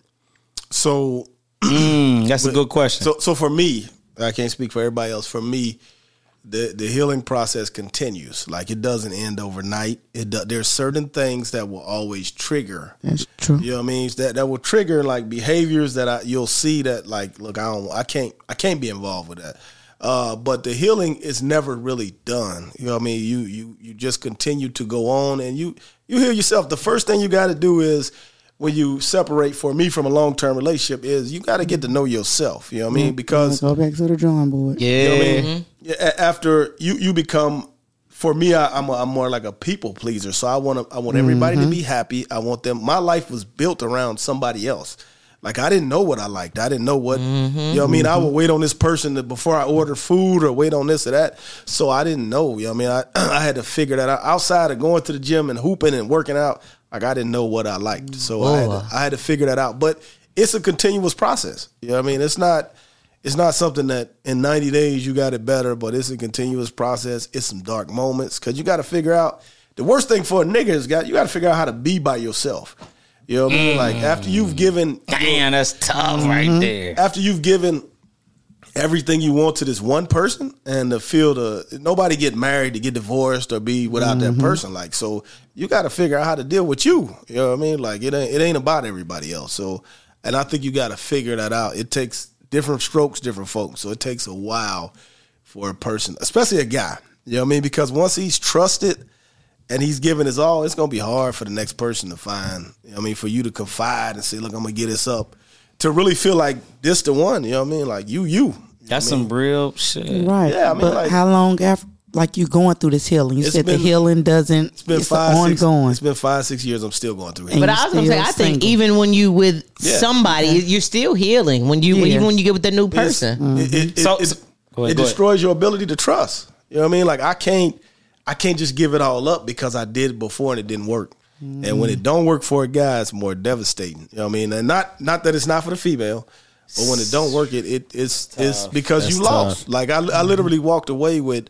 Speaker 5: So
Speaker 1: Mm, that's a good question.
Speaker 5: So, so for me, I can't speak for everybody else. For me, the the healing process continues. Like it doesn't end overnight. It do, there's certain things that will always trigger.
Speaker 3: That's true.
Speaker 5: You know what I mean? That that will trigger like behaviors that I, you'll see that like look I don't I can't I can't be involved with that. Uh, but the healing is never really done. You know what I mean? You you you just continue to go on and you you heal yourself. The first thing you got to do is when you separate for me from a long term relationship is you got to get to know yourself. You know what I mean? Because
Speaker 3: go back to the drawing board.
Speaker 1: yeah,
Speaker 5: you know what I mean? Yeah, a- after you you become for me I, I'm a, I'm more like a people pleaser. So I want to I want everybody to be happy. I want them my life was built around somebody else. Like I didn't know what I liked. I didn't know what mm-hmm, you know what I mean. I would mm-hmm. wait on this person to, before I order food or wait on this or that. So I didn't know. You know what I mean? I I had to figure that out outside of going to the gym and hooping and working out. Like I didn't know what I liked. So I had, to, I had to figure that out. But it's a continuous process. You know what I mean? It's not it's not something that in 90 days you got it better, but it's a continuous process. It's some dark moments because you got to figure out the worst thing for a nigga is got you got to figure out how to be by yourself. You know what I mean? Like mm. after you've given
Speaker 1: damn, that's tough right mm-hmm. there.
Speaker 5: after you've given everything you want to this one person and to feel the nobody get married to get divorced or be without that mm-hmm. person like so you got to figure out how to deal with you. You know what i mean? Like it ain't it ain't about everybody else. So and i think you got to figure that out. It takes different strokes different folks. So it takes a while for a person especially a guy. You know what i mean? Because once he's trusted and he's giving his all, it's gonna be hard for the next person to find. you know what I mean, for you to confide and say, "Look, I'm gonna get this up," to really feel like this the one. You know what I mean? Like you, you.
Speaker 1: That's some real shit.
Speaker 3: Right.
Speaker 5: Yeah, I mean,
Speaker 3: but
Speaker 5: like-
Speaker 3: how long after like you going through this healing? You
Speaker 5: It's
Speaker 3: said the
Speaker 5: been-
Speaker 3: healing doesn't
Speaker 5: It's been
Speaker 3: it's
Speaker 5: five, six,
Speaker 3: ongoing.
Speaker 5: It's been five, six years. I'm still going through it.
Speaker 3: And
Speaker 4: But I was gonna say,
Speaker 3: still
Speaker 4: I think
Speaker 3: single.
Speaker 4: even when you with
Speaker 5: Yeah.
Speaker 4: somebody, you're still healing. When you
Speaker 3: Yeah.
Speaker 4: even when you get with the new
Speaker 5: It's-
Speaker 4: person,
Speaker 5: It, it, it,
Speaker 1: So-
Speaker 5: it-
Speaker 1: so- ahead,
Speaker 5: it
Speaker 1: go ahead.
Speaker 5: destroys your ability to trust. You know what I mean? Like I can't, I can't just give it all up because I did it before and it didn't work. And when it don't work for a guy, it's more devastating. You know what I mean? And not not that it's not for the female, but when it don't work, it, it it's it's because
Speaker 1: That's
Speaker 5: you lost. Like I, I literally walked away with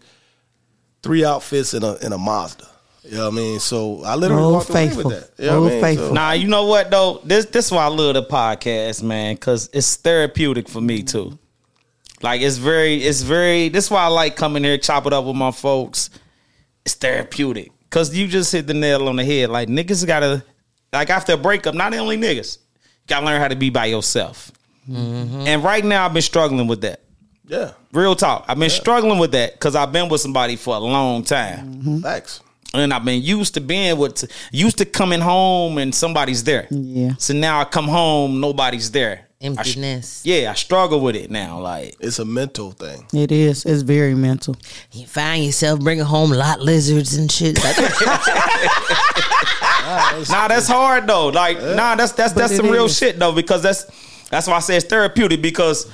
Speaker 5: three outfits in a in a Mazda. You know what I mean? So I literally
Speaker 3: Old
Speaker 5: walked
Speaker 3: faithful.
Speaker 5: away with that. You know what I mean?
Speaker 3: faithful.
Speaker 5: So-
Speaker 1: Nah, you know what though? This this is why I love the podcast, man, because it's therapeutic for me too. Like it's very, it's very. This is why I like coming here, chop it up with my folks. It's therapeutic because you just hit the nail on the head. Like niggas gotta, like after a breakup, not only niggas, you gotta learn how to be by yourself. Mm-hmm. And right now, I've been struggling with that.
Speaker 5: yeah,
Speaker 1: Real talk, I've been struggling with that because I've been with somebody for a long time.
Speaker 5: Mm-hmm.
Speaker 1: Thanks, And I've been used to being with, used to coming home and somebody's there.
Speaker 3: Yeah.
Speaker 1: So now I come home, nobody's there.
Speaker 4: Emptiness.
Speaker 1: yeah, I struggle with it now. Like
Speaker 5: It's a mental thing.
Speaker 3: It is. It's very mental.
Speaker 4: You find yourself bringing home lot lizards and shit. Like,
Speaker 1: Nah, that's hard though. Like, nah, that's that's that's
Speaker 3: it
Speaker 1: some real
Speaker 3: is.
Speaker 1: shit though. Because that's that's why I say it's therapeutic because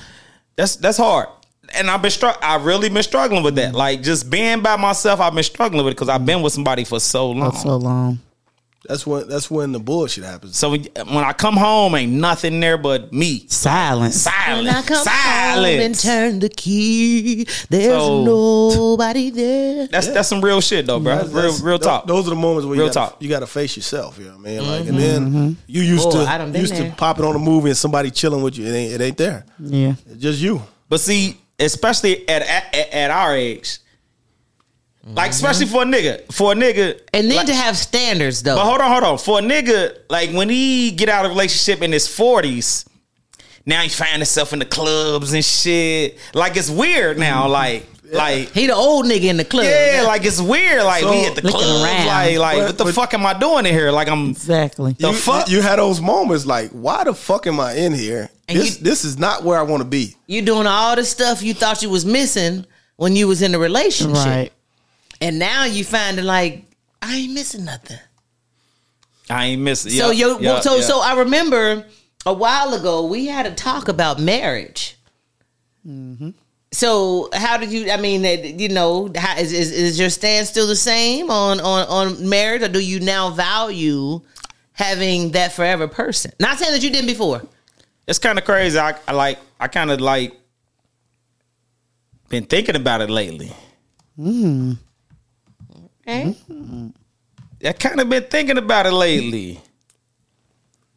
Speaker 1: that's that's hard. And I've been str- I really been struggling with that. Mm. Like just being by myself, I've been struggling with it because I've been with somebody for so long.
Speaker 3: For so long.
Speaker 5: That's when that's when the bullshit happens.
Speaker 1: So when, when I come home, ain't nothing there but me.
Speaker 3: Silence.
Speaker 1: Silence.
Speaker 4: when I come home and turn the key, there's
Speaker 1: So-
Speaker 4: nobody there.
Speaker 1: That's that's some real shit though, bro.
Speaker 5: That's-
Speaker 1: real
Speaker 5: that's-
Speaker 1: real talk.
Speaker 5: Those are the moments where
Speaker 1: Real
Speaker 5: you gotta,
Speaker 1: talk.
Speaker 5: you got to face yourself. You know what I mean? Like, and mm-hmm. then mm-hmm. you used
Speaker 4: Boy,
Speaker 5: to
Speaker 4: I done
Speaker 5: used
Speaker 4: there.
Speaker 5: to popping on a movie and somebody chilling with you. It ain't it ain't there.
Speaker 3: Yeah.
Speaker 5: It's just you.
Speaker 1: But see, especially at at, at our age, like especially for a nigga, for a nigga,
Speaker 4: And then
Speaker 1: like-
Speaker 4: to have standards though.
Speaker 1: But hold on, hold on. For a nigga, like when he get out of a relationship in his forties, now he find himself in the clubs and shit. Like it's weird now. Mm-hmm. Like, like
Speaker 4: he the old nigga in the club.
Speaker 1: yeah, like it's weird. Like
Speaker 5: So-
Speaker 1: we at the club.
Speaker 3: around.
Speaker 1: Like, like
Speaker 5: But-
Speaker 1: what the
Speaker 5: but-
Speaker 1: fuck am I doing in here? Like I'm
Speaker 3: Exactly.
Speaker 1: the
Speaker 5: you,
Speaker 1: fuck.
Speaker 5: You, you had those moments like, why the fuck am I in here?
Speaker 4: And
Speaker 5: This
Speaker 4: you-
Speaker 5: this is not where I want to be.
Speaker 4: you doing all the stuff you thought you was missing when you was in a relationship.
Speaker 3: Right.
Speaker 4: And now you find it like, I ain't missing nothing.
Speaker 1: I ain't missing.
Speaker 4: So
Speaker 1: Yup,
Speaker 4: yo,
Speaker 1: yup,
Speaker 4: so
Speaker 1: yup.
Speaker 4: so I remember a while ago we had a talk about marriage.
Speaker 1: Mm-hmm.
Speaker 4: So how did you? I mean, you know, how, is, is is your stance still the same on on on marriage, or do you now value having that forever person? Not saying that you didn't before.
Speaker 1: it's kind of crazy. I, I like. I kind of like been thinking about it lately.
Speaker 4: Eh?
Speaker 1: I kind of been thinking about it lately.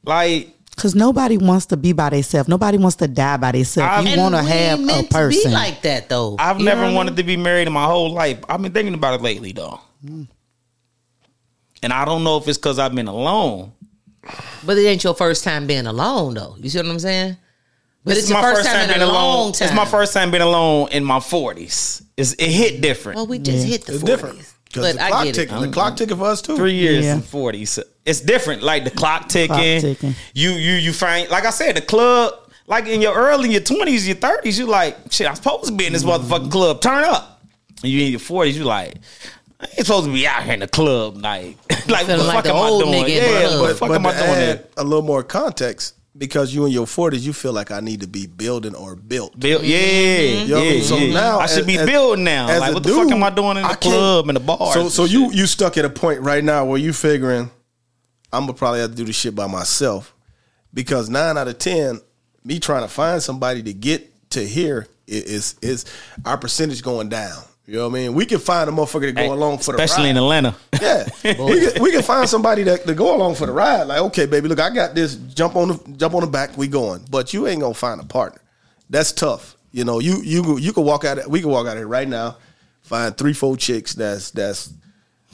Speaker 1: Like
Speaker 3: Because nobody wants to be by themselves. Nobody wants to die by themselves.
Speaker 1: I-
Speaker 3: You want to have a
Speaker 4: meant to
Speaker 3: person.
Speaker 4: be like that though.
Speaker 1: I've
Speaker 4: You
Speaker 1: never
Speaker 4: what I
Speaker 1: wanted
Speaker 4: mean?
Speaker 1: to be married in my whole life. I've been thinking about it lately though. And I don't know if it's because I've been alone.
Speaker 4: But it ain't your first time being alone though. You see what I'm saying? But
Speaker 1: This
Speaker 4: it's
Speaker 1: is
Speaker 4: your
Speaker 1: my
Speaker 4: first time, in
Speaker 1: being alone.
Speaker 4: long time.
Speaker 1: It's my first time being alone in my forties. It's It hit different.
Speaker 4: Well, we just hit the
Speaker 5: It's
Speaker 4: 40s.
Speaker 5: different. Because the
Speaker 4: I
Speaker 5: clock
Speaker 4: get
Speaker 5: ticking. The clock ticking for us too.
Speaker 1: Three years
Speaker 3: Yeah.
Speaker 1: and forties. It's different. Like the clock ticking.
Speaker 3: ticking.
Speaker 1: You you you find like I said, the club. Like in your early your twenties, your thirties, you like shit. I'm supposed to be in this mm-hmm. motherfucking club. Turn up. And you in your forties, you like. I ain't supposed to be out here in the club, like, like what the
Speaker 4: like
Speaker 1: fuck
Speaker 4: the
Speaker 1: am I
Speaker 4: old
Speaker 1: doing?
Speaker 4: nigga
Speaker 1: Yeah, what the
Speaker 5: But,
Speaker 1: fuck
Speaker 5: but
Speaker 1: am I doing
Speaker 5: add
Speaker 1: there?
Speaker 5: a little more context, because you in your forties, you feel like I need to be building or built.
Speaker 1: Build, yeah, mm-hmm.
Speaker 5: You know what I
Speaker 1: yeah,
Speaker 5: mean? So
Speaker 1: yeah.
Speaker 5: now
Speaker 1: I should
Speaker 5: as-
Speaker 1: be
Speaker 5: as-
Speaker 1: building now.
Speaker 5: as
Speaker 1: Like, what the fuck am I doing in the
Speaker 5: I
Speaker 1: club and the bar?
Speaker 5: So
Speaker 1: and
Speaker 5: so
Speaker 1: shit?
Speaker 5: you you stuck at a point right now where you figuring I'm gonna probably have to do this shit by myself because nine out of ten, me trying to find somebody to get to here is is is our percentage going down. You know what I mean? We can find a motherfucker to go
Speaker 1: Hey,
Speaker 5: along for the ride.
Speaker 1: especially
Speaker 5: ride.
Speaker 1: in Atlanta.
Speaker 5: Yeah, we can, we can find somebody that to go along for the ride. Like, okay, baby, look, I got this. Jump on the jump on the back. We going, but you ain't gonna find a partner. That's tough. You know, you you you can walk out. We can walk out here right now, find three, four chicks. That's that's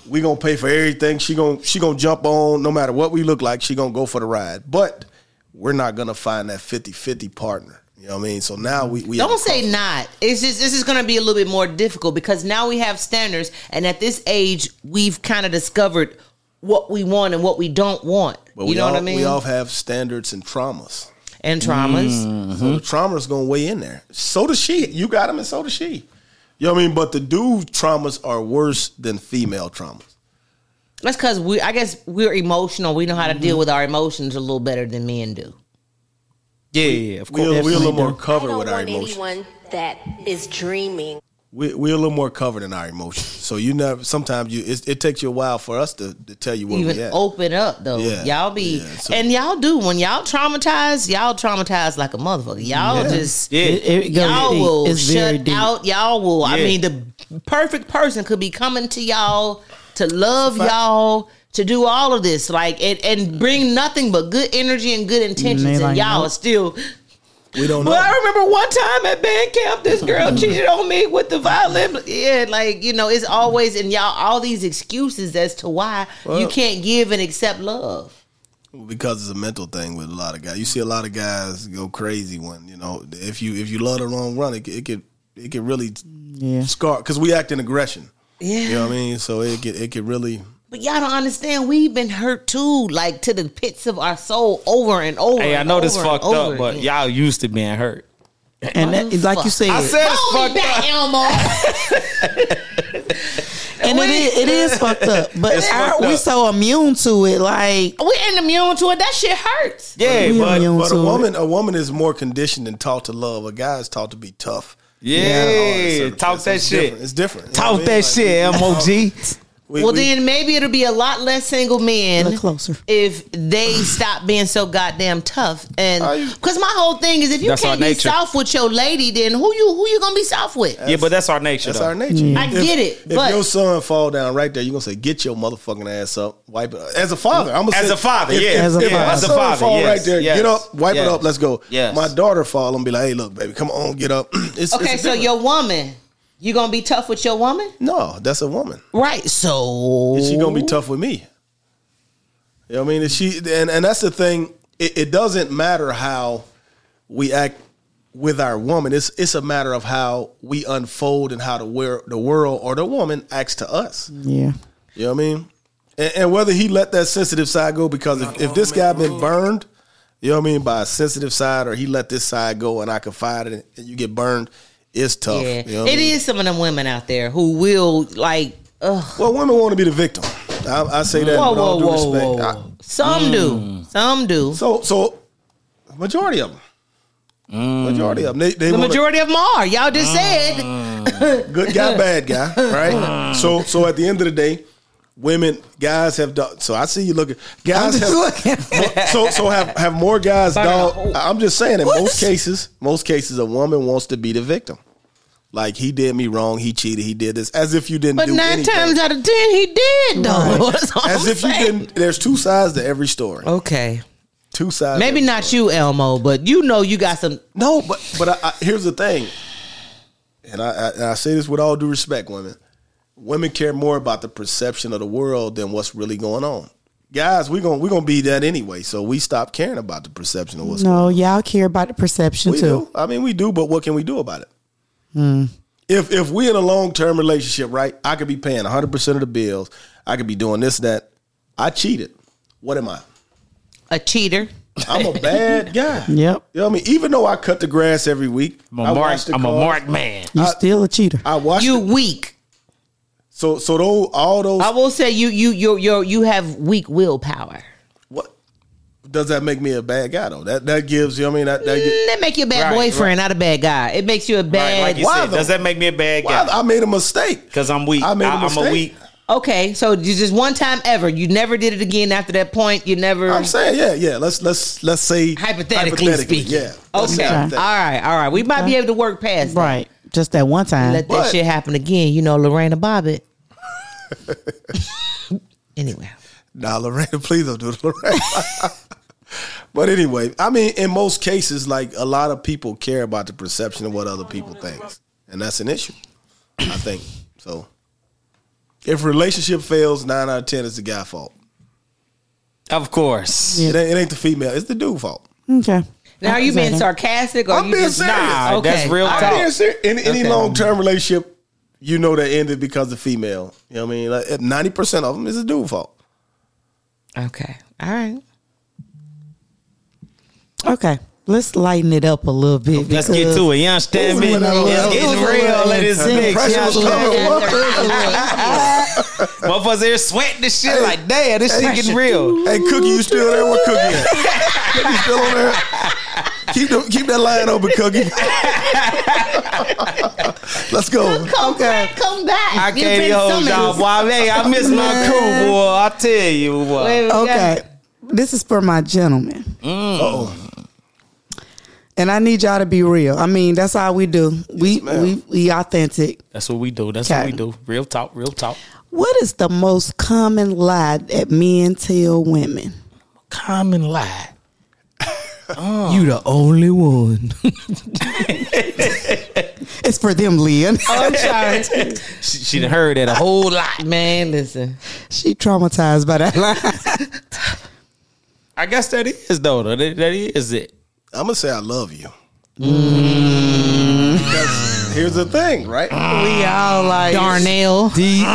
Speaker 5: we gonna pay for everything. She gonna she gonna jump on no matter what we look like. She gonna go for the ride. But we're not gonna find that 50-50 partner. You know what I mean? So now we we
Speaker 4: Don't say not. It's just this is going to be a little bit more difficult because now we have standards, and at this age, we've kind of discovered what we want and what we don't want.
Speaker 5: But
Speaker 4: you know
Speaker 5: all,
Speaker 4: what I mean?
Speaker 5: We all have standards and traumas.
Speaker 4: and traumas.
Speaker 1: Mm.
Speaker 5: So the trauma's gonna weigh in there. So does she. You got them, and so does she. You know what I mean? But the dude traumas are worse than female traumas.
Speaker 4: That's because we. I guess we're emotional. We know how to
Speaker 5: Mm-hmm.
Speaker 4: deal with our emotions a little better than men do.
Speaker 1: Yeah, yeah, of course.
Speaker 5: We're, we're a little
Speaker 3: Definitely
Speaker 5: more
Speaker 3: do.
Speaker 6: I
Speaker 5: covered
Speaker 6: don't
Speaker 5: with our
Speaker 6: want
Speaker 5: emotions.
Speaker 6: anyone that is dreaming.
Speaker 5: We, we're a little more covered in our emotions. So you never. Sometimes you. It, it takes you a while for us to, to tell you what
Speaker 4: Even
Speaker 5: we at.
Speaker 4: open up though.
Speaker 5: Yeah,
Speaker 4: Y'all be
Speaker 5: yeah, so-
Speaker 4: and y'all do when y'all traumatized. Y'all traumatized like a motherfucker. Y'all
Speaker 5: Yeah.
Speaker 4: just
Speaker 1: Yeah.
Speaker 3: It, it
Speaker 4: y'all
Speaker 3: deep.
Speaker 4: will
Speaker 3: It's
Speaker 4: shut
Speaker 3: deep.
Speaker 4: out. Y'all will. I mean, the perfect person could be coming to y'all to love y'all, to do all of this, like and, and bring nothing but good energy and good intentions, and
Speaker 3: like,
Speaker 4: y'all
Speaker 3: nope.
Speaker 4: are still.
Speaker 5: we don't know.
Speaker 4: Well, I remember one time at band camp, this girl cheated on me with the violin. Yeah, like you know, it's always and y'all all these excuses as to why you can't give and accept love.
Speaker 5: because it's a mental thing with a lot of guys. You see a lot of guys go crazy when you know if you if you love the wrong run, it, it could it could really
Speaker 3: Yeah.
Speaker 5: scar because we act in aggression.
Speaker 4: Yeah.
Speaker 5: You know what I mean? So it could it could really
Speaker 4: But y'all don't understand. We've been hurt too, like to the pits of our soul, over and over.
Speaker 1: Hey, I know this fucked up, but
Speaker 4: again.
Speaker 1: y'all used to being hurt.
Speaker 3: And that, like you said,
Speaker 1: I said it's
Speaker 4: Hold me
Speaker 1: fucked
Speaker 4: back,
Speaker 1: up.
Speaker 4: Elmo.
Speaker 3: and it is, it is fucked up. But
Speaker 1: It's
Speaker 3: our-
Speaker 1: fucked
Speaker 3: we
Speaker 1: up.
Speaker 3: so immune to it. Like
Speaker 4: we ain't immune to it. That shit hurts.
Speaker 1: Yeah,
Speaker 3: we
Speaker 1: but
Speaker 5: But
Speaker 3: to
Speaker 5: a
Speaker 3: it.
Speaker 5: woman, a woman is more conditioned and taught to love. A guy is taught to be tough.
Speaker 1: yeah,
Speaker 5: It's-
Speaker 1: talk that
Speaker 5: it's
Speaker 1: shit.
Speaker 5: different. It's different. You know
Speaker 1: Talk
Speaker 5: what I mean?
Speaker 1: that
Speaker 5: Like,
Speaker 1: shit, MOG.
Speaker 5: we-
Speaker 4: well,
Speaker 5: we-
Speaker 4: then maybe it'll be a lot less single men
Speaker 3: Look closer.
Speaker 4: if they stop being so goddamn tough. And because my whole thing is, if you can't be soft with your lady, then who you who you gonna be soft with?
Speaker 1: Yeah, but that's our nature.
Speaker 5: That's
Speaker 1: though.
Speaker 5: our nature.
Speaker 4: I get it,
Speaker 5: If
Speaker 4: but-
Speaker 5: your son fall down right there, you are gonna say, "Get your motherfucking ass up, wipe it." Up. As a father, I'm gonna
Speaker 1: As
Speaker 5: say,
Speaker 1: a father,
Speaker 5: if,
Speaker 1: yeah.
Speaker 3: As a
Speaker 5: if my
Speaker 3: father.
Speaker 1: As a
Speaker 5: son
Speaker 1: father,
Speaker 5: fall
Speaker 1: yes,
Speaker 5: right there,
Speaker 1: yes,
Speaker 5: get up, wipe
Speaker 1: yes,
Speaker 5: it up, let's go.
Speaker 1: yes.
Speaker 5: My daughter fall, I'm be like, "Hey, look, baby, come on, get up." It's,
Speaker 4: Okay,
Speaker 5: it's
Speaker 4: so
Speaker 5: different.
Speaker 4: your woman, you gonna be tough with your woman,
Speaker 5: no, that's a woman.
Speaker 4: right? So
Speaker 5: Is she gonna be tough with me? You know what I mean? Is she and, and that's the thing. It, it doesn't matter how we act with our woman. It's it's a matter of how we unfold and how the wor- the world or the woman acts to us.
Speaker 3: yeah.
Speaker 5: You know what I mean? And, and whether he let that sensitive side go, because if, if this guy been burned, you know what I mean, by a sensitive side, or he let this side go and I confide in it and you get burned, it's tough.
Speaker 4: yeah,
Speaker 5: You know what I mean?
Speaker 4: is some of them women out there who will like. Ugh.
Speaker 5: Well, women want to be the victim. I, I say that
Speaker 4: Whoa,
Speaker 5: with all
Speaker 4: whoa,
Speaker 5: due
Speaker 4: whoa,
Speaker 5: respect.
Speaker 4: whoa,
Speaker 5: I-
Speaker 4: whoa. Some do, mm. some do.
Speaker 5: So, so majority of them, mm. majority of them, they, they
Speaker 4: the
Speaker 5: wanna-
Speaker 4: majority of them are. Y'all just said.
Speaker 5: good guy, bad guy, right? so, so at the end of the day, women, guys have done. So I see you looking. Guys have
Speaker 3: looking.
Speaker 5: so so have have more guys.
Speaker 4: Burn
Speaker 5: Dog. I'm just saying. In most cases, most cases, a woman wants to be the victim. Like he did me wrong. He cheated. He did this. As if you didn't.
Speaker 4: But
Speaker 5: do
Speaker 4: nine
Speaker 5: anything.
Speaker 4: times out of ten, he did though. That's all
Speaker 5: As
Speaker 4: I'm
Speaker 5: if you didn't. There's two sides to every story.
Speaker 4: Okay,
Speaker 5: Two sides.
Speaker 4: maybe not
Speaker 5: story.
Speaker 4: you, Elmo, but you know you got some.
Speaker 5: No, but but I, I, here's the thing, and I, I, and I say this with all due respect, women. Women care more about the perception of the world than what's really going on. Guys, we're gonna we're gonna be that anyway, so we stop caring about the perception of what's going on.
Speaker 3: No, y'all care about the perception
Speaker 5: we
Speaker 3: too.
Speaker 5: do. I mean, we do, but what can we do about it? Hmm. If if we in a long term relationship, right? I could be paying 100 percent of the bills. I could be doing this, that. I cheated. What am I?
Speaker 4: A cheater.
Speaker 5: I'm a bad guy.
Speaker 3: Yep.
Speaker 5: You know what I mean? Even though I cut the grass every week,
Speaker 1: I'm a
Speaker 5: I
Speaker 1: mark.
Speaker 5: wash the
Speaker 1: I'm a
Speaker 5: cars,
Speaker 1: mark man.
Speaker 3: You
Speaker 5: I-
Speaker 3: still a cheater.
Speaker 5: I wash
Speaker 4: You
Speaker 5: the-
Speaker 4: weak.
Speaker 5: So so those all those
Speaker 4: I will say you you you you you have weak willpower.
Speaker 5: what does that make me a bad guy though? That that gives you I mean that that
Speaker 4: Mm, That make you a bad
Speaker 1: Right,
Speaker 4: boyfriend, not a bad guy. It makes you a
Speaker 1: Right,
Speaker 4: bad.
Speaker 1: like you
Speaker 5: Why
Speaker 1: said,
Speaker 5: though?
Speaker 1: does that make me a bad
Speaker 5: Well,
Speaker 1: guy?
Speaker 5: I made a mistake.
Speaker 1: Because I'm weak.
Speaker 5: I made a
Speaker 1: I, am
Speaker 5: mistake.
Speaker 1: a weak.
Speaker 4: okay, so you just one time ever. You never did it again after that point. You never.
Speaker 5: I'm saying yeah yeah. Let's let's let's say
Speaker 4: hypothetically, speaking.
Speaker 5: yeah. Let's say
Speaker 4: Okay. All
Speaker 5: hypothetically.
Speaker 4: right. All right. We might be able to work past that.
Speaker 3: right. Just that one time.
Speaker 4: Let that
Speaker 5: But-
Speaker 4: shit happen again. You know, Lorena Bobbitt. anyway.
Speaker 5: Nah, Lorena, please don't do it, Lorena. but anyway, I mean, in most cases, like a lot of people care about the perception of what other people think, and that's an issue. I think so. If a relationship fails, nine out of ten is the guy fault.
Speaker 1: Of course.
Speaker 3: Yeah.
Speaker 5: It, ain't, it ain't the female; it's the dude fault.
Speaker 3: Okay.
Speaker 4: Now, are you being
Speaker 3: Exactly.
Speaker 4: sarcastic or
Speaker 5: I'm
Speaker 4: you
Speaker 5: being
Speaker 4: just
Speaker 5: serious.
Speaker 1: Nah, that's real talk.
Speaker 5: I'm being serious. In any
Speaker 4: Okay.
Speaker 5: long term relationship, you know that ended because of female. You know what I mean? Like ninety percent of them is a dude fault.
Speaker 4: Okay. All right.
Speaker 3: Okay. Let's lighten it up a little bit.
Speaker 1: Let's get to it. You understand me?
Speaker 5: It was a little-
Speaker 1: It's getting real
Speaker 3: Let
Speaker 1: it this
Speaker 3: intense.
Speaker 1: bitch.
Speaker 5: Pressure
Speaker 1: You
Speaker 5: was
Speaker 1: understand?
Speaker 5: coming.
Speaker 1: Motherfuckers here sweating this shit like, damn, this shit getting real.
Speaker 5: Hey, Cookie, you still there? Where Cookie at? Cookie still on there? Keep the, keep that line open, Cookie. Let's go.
Speaker 4: Come back. Come back.
Speaker 1: I
Speaker 4: You
Speaker 1: can't
Speaker 4: been
Speaker 1: hold
Speaker 4: summoned.
Speaker 1: y'all, boy. Hey, I miss my crew, boy. I tell you, boy.
Speaker 4: Wait, we got-
Speaker 3: Okay. This is for my gentlemen.
Speaker 5: Oh,
Speaker 3: And I need y'all to be real. I mean, that's all we do. we
Speaker 5: ma'am.
Speaker 3: we we authentic.
Speaker 1: That's what we do. That's
Speaker 3: Okay.
Speaker 1: what we do. Real talk, real talk.
Speaker 3: What is the most common lie that men tell women?
Speaker 1: Common lie. Oh.
Speaker 4: You the only one.
Speaker 3: It's for them, Leon.
Speaker 4: Oh, I'm sorry.
Speaker 1: She, she done heard that a whole lot.
Speaker 4: Man, listen.
Speaker 3: she traumatized by that line.
Speaker 1: I guess that is, though. That, that is it.
Speaker 5: I'm gonna say I love you. Mm. Because here's the thing, right?
Speaker 3: we all like
Speaker 4: Darnell.
Speaker 3: deep.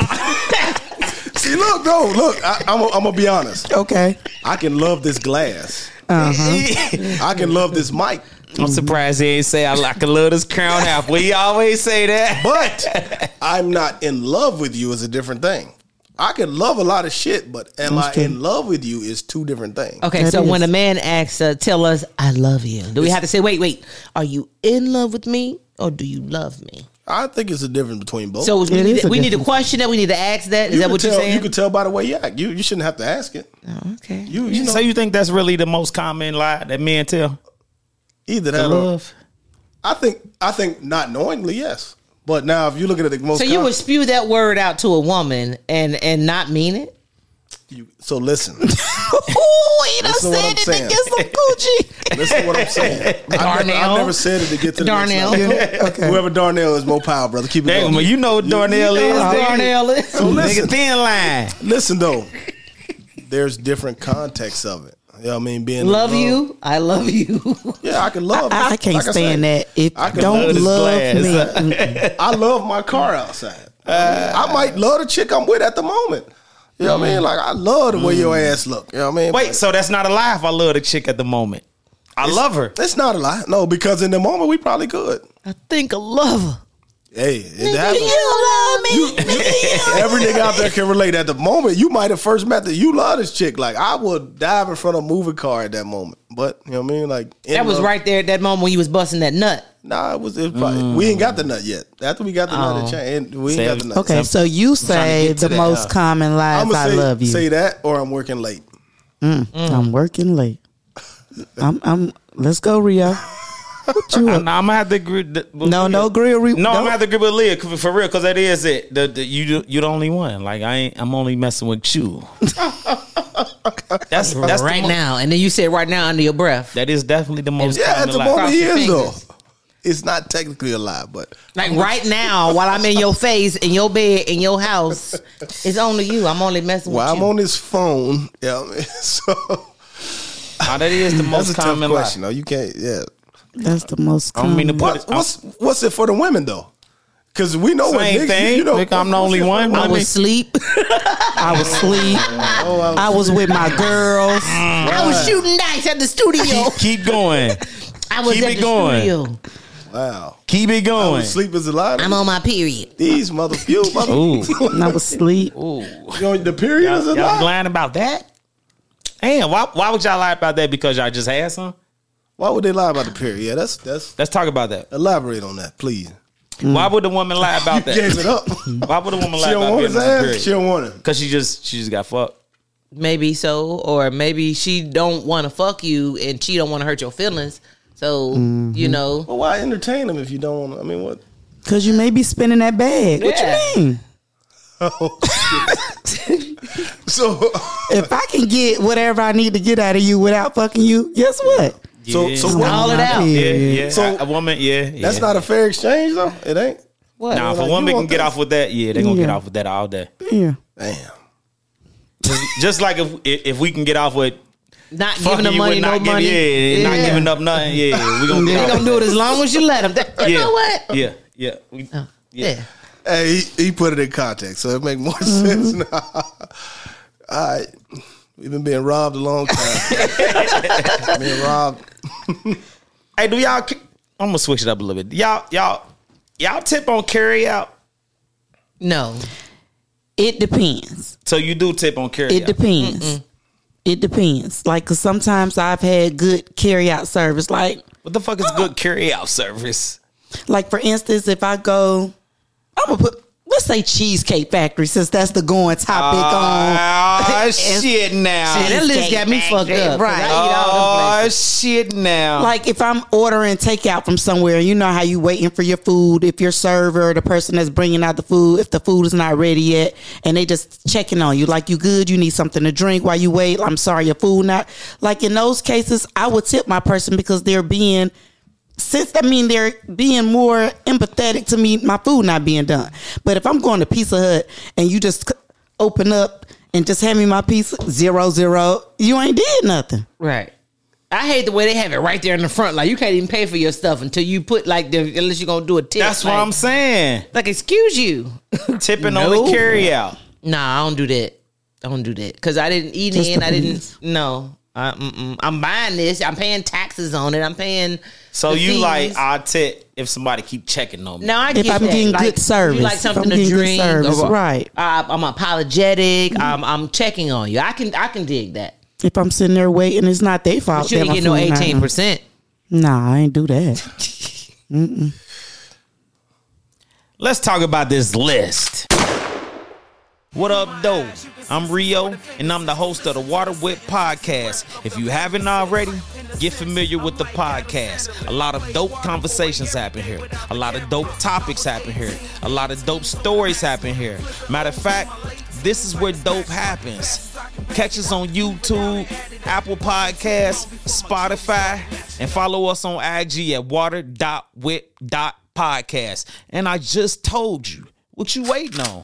Speaker 5: See, look, no, look. I, I'm, I'm gonna be honest.
Speaker 3: Okay.
Speaker 5: I can love this glass.
Speaker 3: Uh-huh.
Speaker 5: I can love this mic.
Speaker 1: I'm surprised he ain't say I like a love this crown half. We always say that.
Speaker 5: But I'm not in love with you is a different thing. I can love a lot of shit, but am
Speaker 3: That's
Speaker 5: I
Speaker 3: true.
Speaker 5: in love with you is two different things.
Speaker 4: Okay,
Speaker 3: That
Speaker 4: so when a man asks, uh, "Tell us, I love you," do we have to say, "Wait, wait, are you in love with me or do you love me?"
Speaker 5: I think it's a difference between both.
Speaker 4: So we, need,
Speaker 3: is a
Speaker 4: we need to question that. We need to ask that. Is
Speaker 5: you
Speaker 4: that
Speaker 5: can
Speaker 4: what you're saying?
Speaker 5: You can tell by the way you act. You you shouldn't have to ask it.
Speaker 4: Oh, okay.
Speaker 5: You you know
Speaker 1: so you think that's really the most common lie that men tell?
Speaker 5: either
Speaker 1: The
Speaker 5: that or
Speaker 1: love.
Speaker 5: I think I think not knowingly, yes. But now if you look at it the most
Speaker 4: So you
Speaker 5: com-
Speaker 4: would spew that word out to a woman and and not mean it?
Speaker 5: You, so listen.
Speaker 3: Ooh, he done
Speaker 5: Listen to what
Speaker 3: said
Speaker 5: I'm
Speaker 3: it to get some Gucci.
Speaker 5: listen to what I'm saying. I never, I
Speaker 4: Darnell.
Speaker 5: never said it to get to the
Speaker 4: Darnell.
Speaker 5: next level.
Speaker 3: okay.
Speaker 5: Whoever Darnell is, more power, brother. Keep it
Speaker 1: Damn,
Speaker 5: going.
Speaker 1: well, you know what Darnell
Speaker 5: you
Speaker 1: is.
Speaker 5: know
Speaker 1: nigga.
Speaker 4: Darnell is.
Speaker 5: So listen,
Speaker 1: Nigga, thin line.
Speaker 5: listen though. There's different contexts of it. You know what I mean? Being
Speaker 4: Love
Speaker 5: love.
Speaker 4: you. I love you.
Speaker 5: Yeah, I can love.
Speaker 3: I, I can't
Speaker 5: like I
Speaker 3: stand
Speaker 5: said,
Speaker 3: that. If
Speaker 5: I can
Speaker 3: don't
Speaker 1: love
Speaker 3: love, me.
Speaker 5: I love my car outside. I might love the chick I'm with at the moment. You know what I mean? Like I love the way your mm. ass look. You know what I mean?
Speaker 1: Wait, so that's not a lie if I love the chick at the moment. I love her.
Speaker 5: It's not a lie. No, because in the moment we probably could.
Speaker 4: I think I love her.
Speaker 5: Hey, it happens.
Speaker 3: love me.
Speaker 5: Every nigga out there can relate. At the moment, you might have first met that you love this chick. Like I would dive in front of a moving car at that moment. But you know what I mean? Like
Speaker 4: That was
Speaker 5: love-
Speaker 4: right there at that moment when you was busting that nut.
Speaker 5: Nah, it was. It was probably, We ain't got the nut yet. After we got the nut,
Speaker 4: Oh.
Speaker 5: it changed. We ain't
Speaker 1: Say-
Speaker 5: got the nut.
Speaker 3: Okay, so you say the
Speaker 1: that,
Speaker 3: most
Speaker 1: uh,
Speaker 3: common lies.
Speaker 5: I'm
Speaker 3: I
Speaker 5: gonna say,
Speaker 3: love you.
Speaker 5: say that, or I'm working late.
Speaker 3: I'm working late. I'm. I'm. Let's go, Rio. What you
Speaker 1: I,
Speaker 3: up?
Speaker 1: am gonna have to agree. with
Speaker 3: No,
Speaker 1: Leah.
Speaker 3: no, grill. Re-
Speaker 1: No, I'm gonna have to agree with Leah 'cause- for real because that is it. The, the, you you the only one. Like I ain't. I'm only messing with you. that's that's
Speaker 4: right
Speaker 1: the mo-
Speaker 4: now. And then you said right now under your breath.
Speaker 1: That is definitely the most
Speaker 5: Yeah, at the
Speaker 1: lie.
Speaker 5: moment he is though. It's not technically a lie, but
Speaker 4: Like right now, while I'm in your face, in your bed, in your house, it's only you. I'm only messing with you
Speaker 5: while
Speaker 4: with
Speaker 5: I'm
Speaker 4: you.
Speaker 5: on this phone, yeah, I mean, so
Speaker 1: Nah, that is the
Speaker 5: that's
Speaker 1: most
Speaker 5: a tough
Speaker 1: common
Speaker 5: question.
Speaker 1: lie.
Speaker 5: No, you can't. Yeah,
Speaker 3: That's the most
Speaker 1: I don't mean to
Speaker 3: common.
Speaker 1: put
Speaker 5: what,
Speaker 1: it.
Speaker 5: what's what's it for the women though? Because we know what
Speaker 1: Same
Speaker 5: niggas,
Speaker 1: thing.
Speaker 5: You know,
Speaker 1: Nigga, I'm the only one.
Speaker 4: I
Speaker 1: I
Speaker 5: women?
Speaker 1: mean-
Speaker 4: was asleep.
Speaker 3: I was asleep.
Speaker 5: Oh, I was-
Speaker 3: I was with my girls. Mm.
Speaker 4: I was shooting dice at the studio.
Speaker 1: Keep going.
Speaker 4: I was
Speaker 1: Keep
Speaker 4: at
Speaker 1: it
Speaker 4: the
Speaker 1: going.
Speaker 4: studio.
Speaker 5: wow.
Speaker 1: Keep it going.
Speaker 5: Sleep is a lie.
Speaker 4: I'm on my period.
Speaker 5: These mother few mother.
Speaker 1: Ooh.
Speaker 3: And I was asleep.
Speaker 5: You know, the period is a
Speaker 1: Y'all
Speaker 5: lie.
Speaker 1: lying about that? Damn, why, why would y'all lie about that? Because y'all just had some?
Speaker 5: Why would they lie about the period? Yeah, that's that's.
Speaker 1: Let's talk about that.
Speaker 5: Elaborate on that, please. Mm.
Speaker 1: Why would the woman lie about
Speaker 5: You gave
Speaker 1: that?
Speaker 5: it up.
Speaker 1: Why would the woman
Speaker 5: she
Speaker 1: lie
Speaker 5: don't
Speaker 1: about
Speaker 5: want
Speaker 1: being
Speaker 5: his
Speaker 1: on
Speaker 5: ass.
Speaker 1: period?
Speaker 5: She don't want it.
Speaker 1: Because she just she just got fucked.
Speaker 4: Maybe so, or maybe she don't want to fuck you, and she don't want to hurt your feelings. So you mm-hmm. know,
Speaker 5: Well, why entertain them if you don't want? I mean, what?
Speaker 3: Cause you may be spinning that bag. What
Speaker 4: Yeah.
Speaker 3: you mean?
Speaker 5: Oh, so,
Speaker 3: If I can get whatever I need to get out of you without fucking you, guess what?
Speaker 5: So,
Speaker 1: Yeah.
Speaker 5: so
Speaker 3: I'm
Speaker 5: what?
Speaker 4: All
Speaker 3: my
Speaker 4: it out.
Speaker 1: Yeah, yeah.
Speaker 5: So-
Speaker 1: a, a woman, yeah, yeah.
Speaker 5: That's not a fair exchange, though. It ain't.
Speaker 4: what?
Speaker 1: Nah, if a woman can
Speaker 5: want
Speaker 1: get
Speaker 5: this?
Speaker 1: off with that, yeah, they're gonna get off with that all day.
Speaker 3: Yeah.
Speaker 5: Damn.
Speaker 1: Just like if if if we can get off with
Speaker 4: not
Speaker 1: fucking
Speaker 4: giving them money, no money.
Speaker 1: giving, yeah, not giving up nothing, yeah, we gonna
Speaker 4: They gonna
Speaker 1: off.
Speaker 4: do it as long as you let them. You
Speaker 1: Yeah,
Speaker 4: know what?
Speaker 1: yeah, yeah, we, oh,
Speaker 4: Yeah.
Speaker 1: yeah.
Speaker 5: Hey, he, he put it in context, so it make more sense mm-hmm. now. All right, we've been being robbed a long time. being robbed.
Speaker 1: Hey, do y'all? I'm gonna switch it up a little bit. Y'all, y'all, y'all tip on carry out.
Speaker 4: No.
Speaker 3: It depends.
Speaker 1: So you do tip on carry
Speaker 3: It
Speaker 1: out.
Speaker 3: depends. It depends. Like, cause sometimes I've had good carry out service. Like,
Speaker 1: What the fuck is oh. good carry out service?
Speaker 3: like for instance, if I go, I'm gonna put let's say Cheesecake Factory since that's the going topic ah, on.
Speaker 1: Oh shit! Now,
Speaker 4: See, that list got me fucked up. 'cause
Speaker 3: Right.
Speaker 4: I eat all them
Speaker 1: oh shit! Now,
Speaker 3: Like if I'm ordering takeout from somewhere, you know how you waiting for your food. If your server, or the person that's bringing out the food, if the food is not ready yet, and they just checking on you, like you good, you need something to drink while you wait. I'm sorry, your food not. Like in those cases, I would tip my person because they're being. Since I mean they're being more empathetic to me, my food not being done. But if I'm going to Pizza Hut and you just open up and just hand me my pizza, zero zero, you ain't did nothing.
Speaker 4: Right. I hate the way they have it right there in the front. Like you can't even pay for your stuff until you put like the unless you're gonna do a tip.
Speaker 1: that's
Speaker 4: like,
Speaker 1: what I'm saying.
Speaker 4: Like, excuse you.
Speaker 1: Tipping
Speaker 4: No.
Speaker 1: on the carry out.
Speaker 4: Nah, I don't do that. I don't do that because I didn't eat
Speaker 3: Just
Speaker 4: in. I didn't. No, I. I'm buying this. I'm paying taxes on it. I'm paying.
Speaker 1: So
Speaker 4: the
Speaker 1: you
Speaker 4: fees.
Speaker 1: like I tip if somebody keep checking on me.
Speaker 4: No, I
Speaker 3: If
Speaker 4: get
Speaker 3: I'm
Speaker 4: that.
Speaker 3: getting
Speaker 4: like,
Speaker 3: good service.
Speaker 4: you like
Speaker 3: If
Speaker 4: something
Speaker 3: I'm
Speaker 4: to
Speaker 3: getting good
Speaker 4: drink,
Speaker 3: service,
Speaker 4: or-
Speaker 3: right.
Speaker 4: Uh, I'm apologetic. I'm, I'm checking on you. I can I can dig that.
Speaker 3: If I'm sitting there waiting, it's not their fault.
Speaker 4: But you
Speaker 3: that
Speaker 4: ain't
Speaker 3: my
Speaker 4: get no eighteen percent.
Speaker 3: Nah, I ain't do that.
Speaker 1: Let's talk about this list. What up, though? I'm Rio, and I'm the host of the Water Whip Podcast. If you haven't already, get familiar with the podcast. A lot of dope conversations happen here. A lot of dope topics happen here. A lot of dope stories happen here. Matter of fact, this is where dope happens. Catch us on YouTube, Apple Podcasts, Spotify, and follow us on IG at water.whip.podcast. And I just told you, what you waiting on?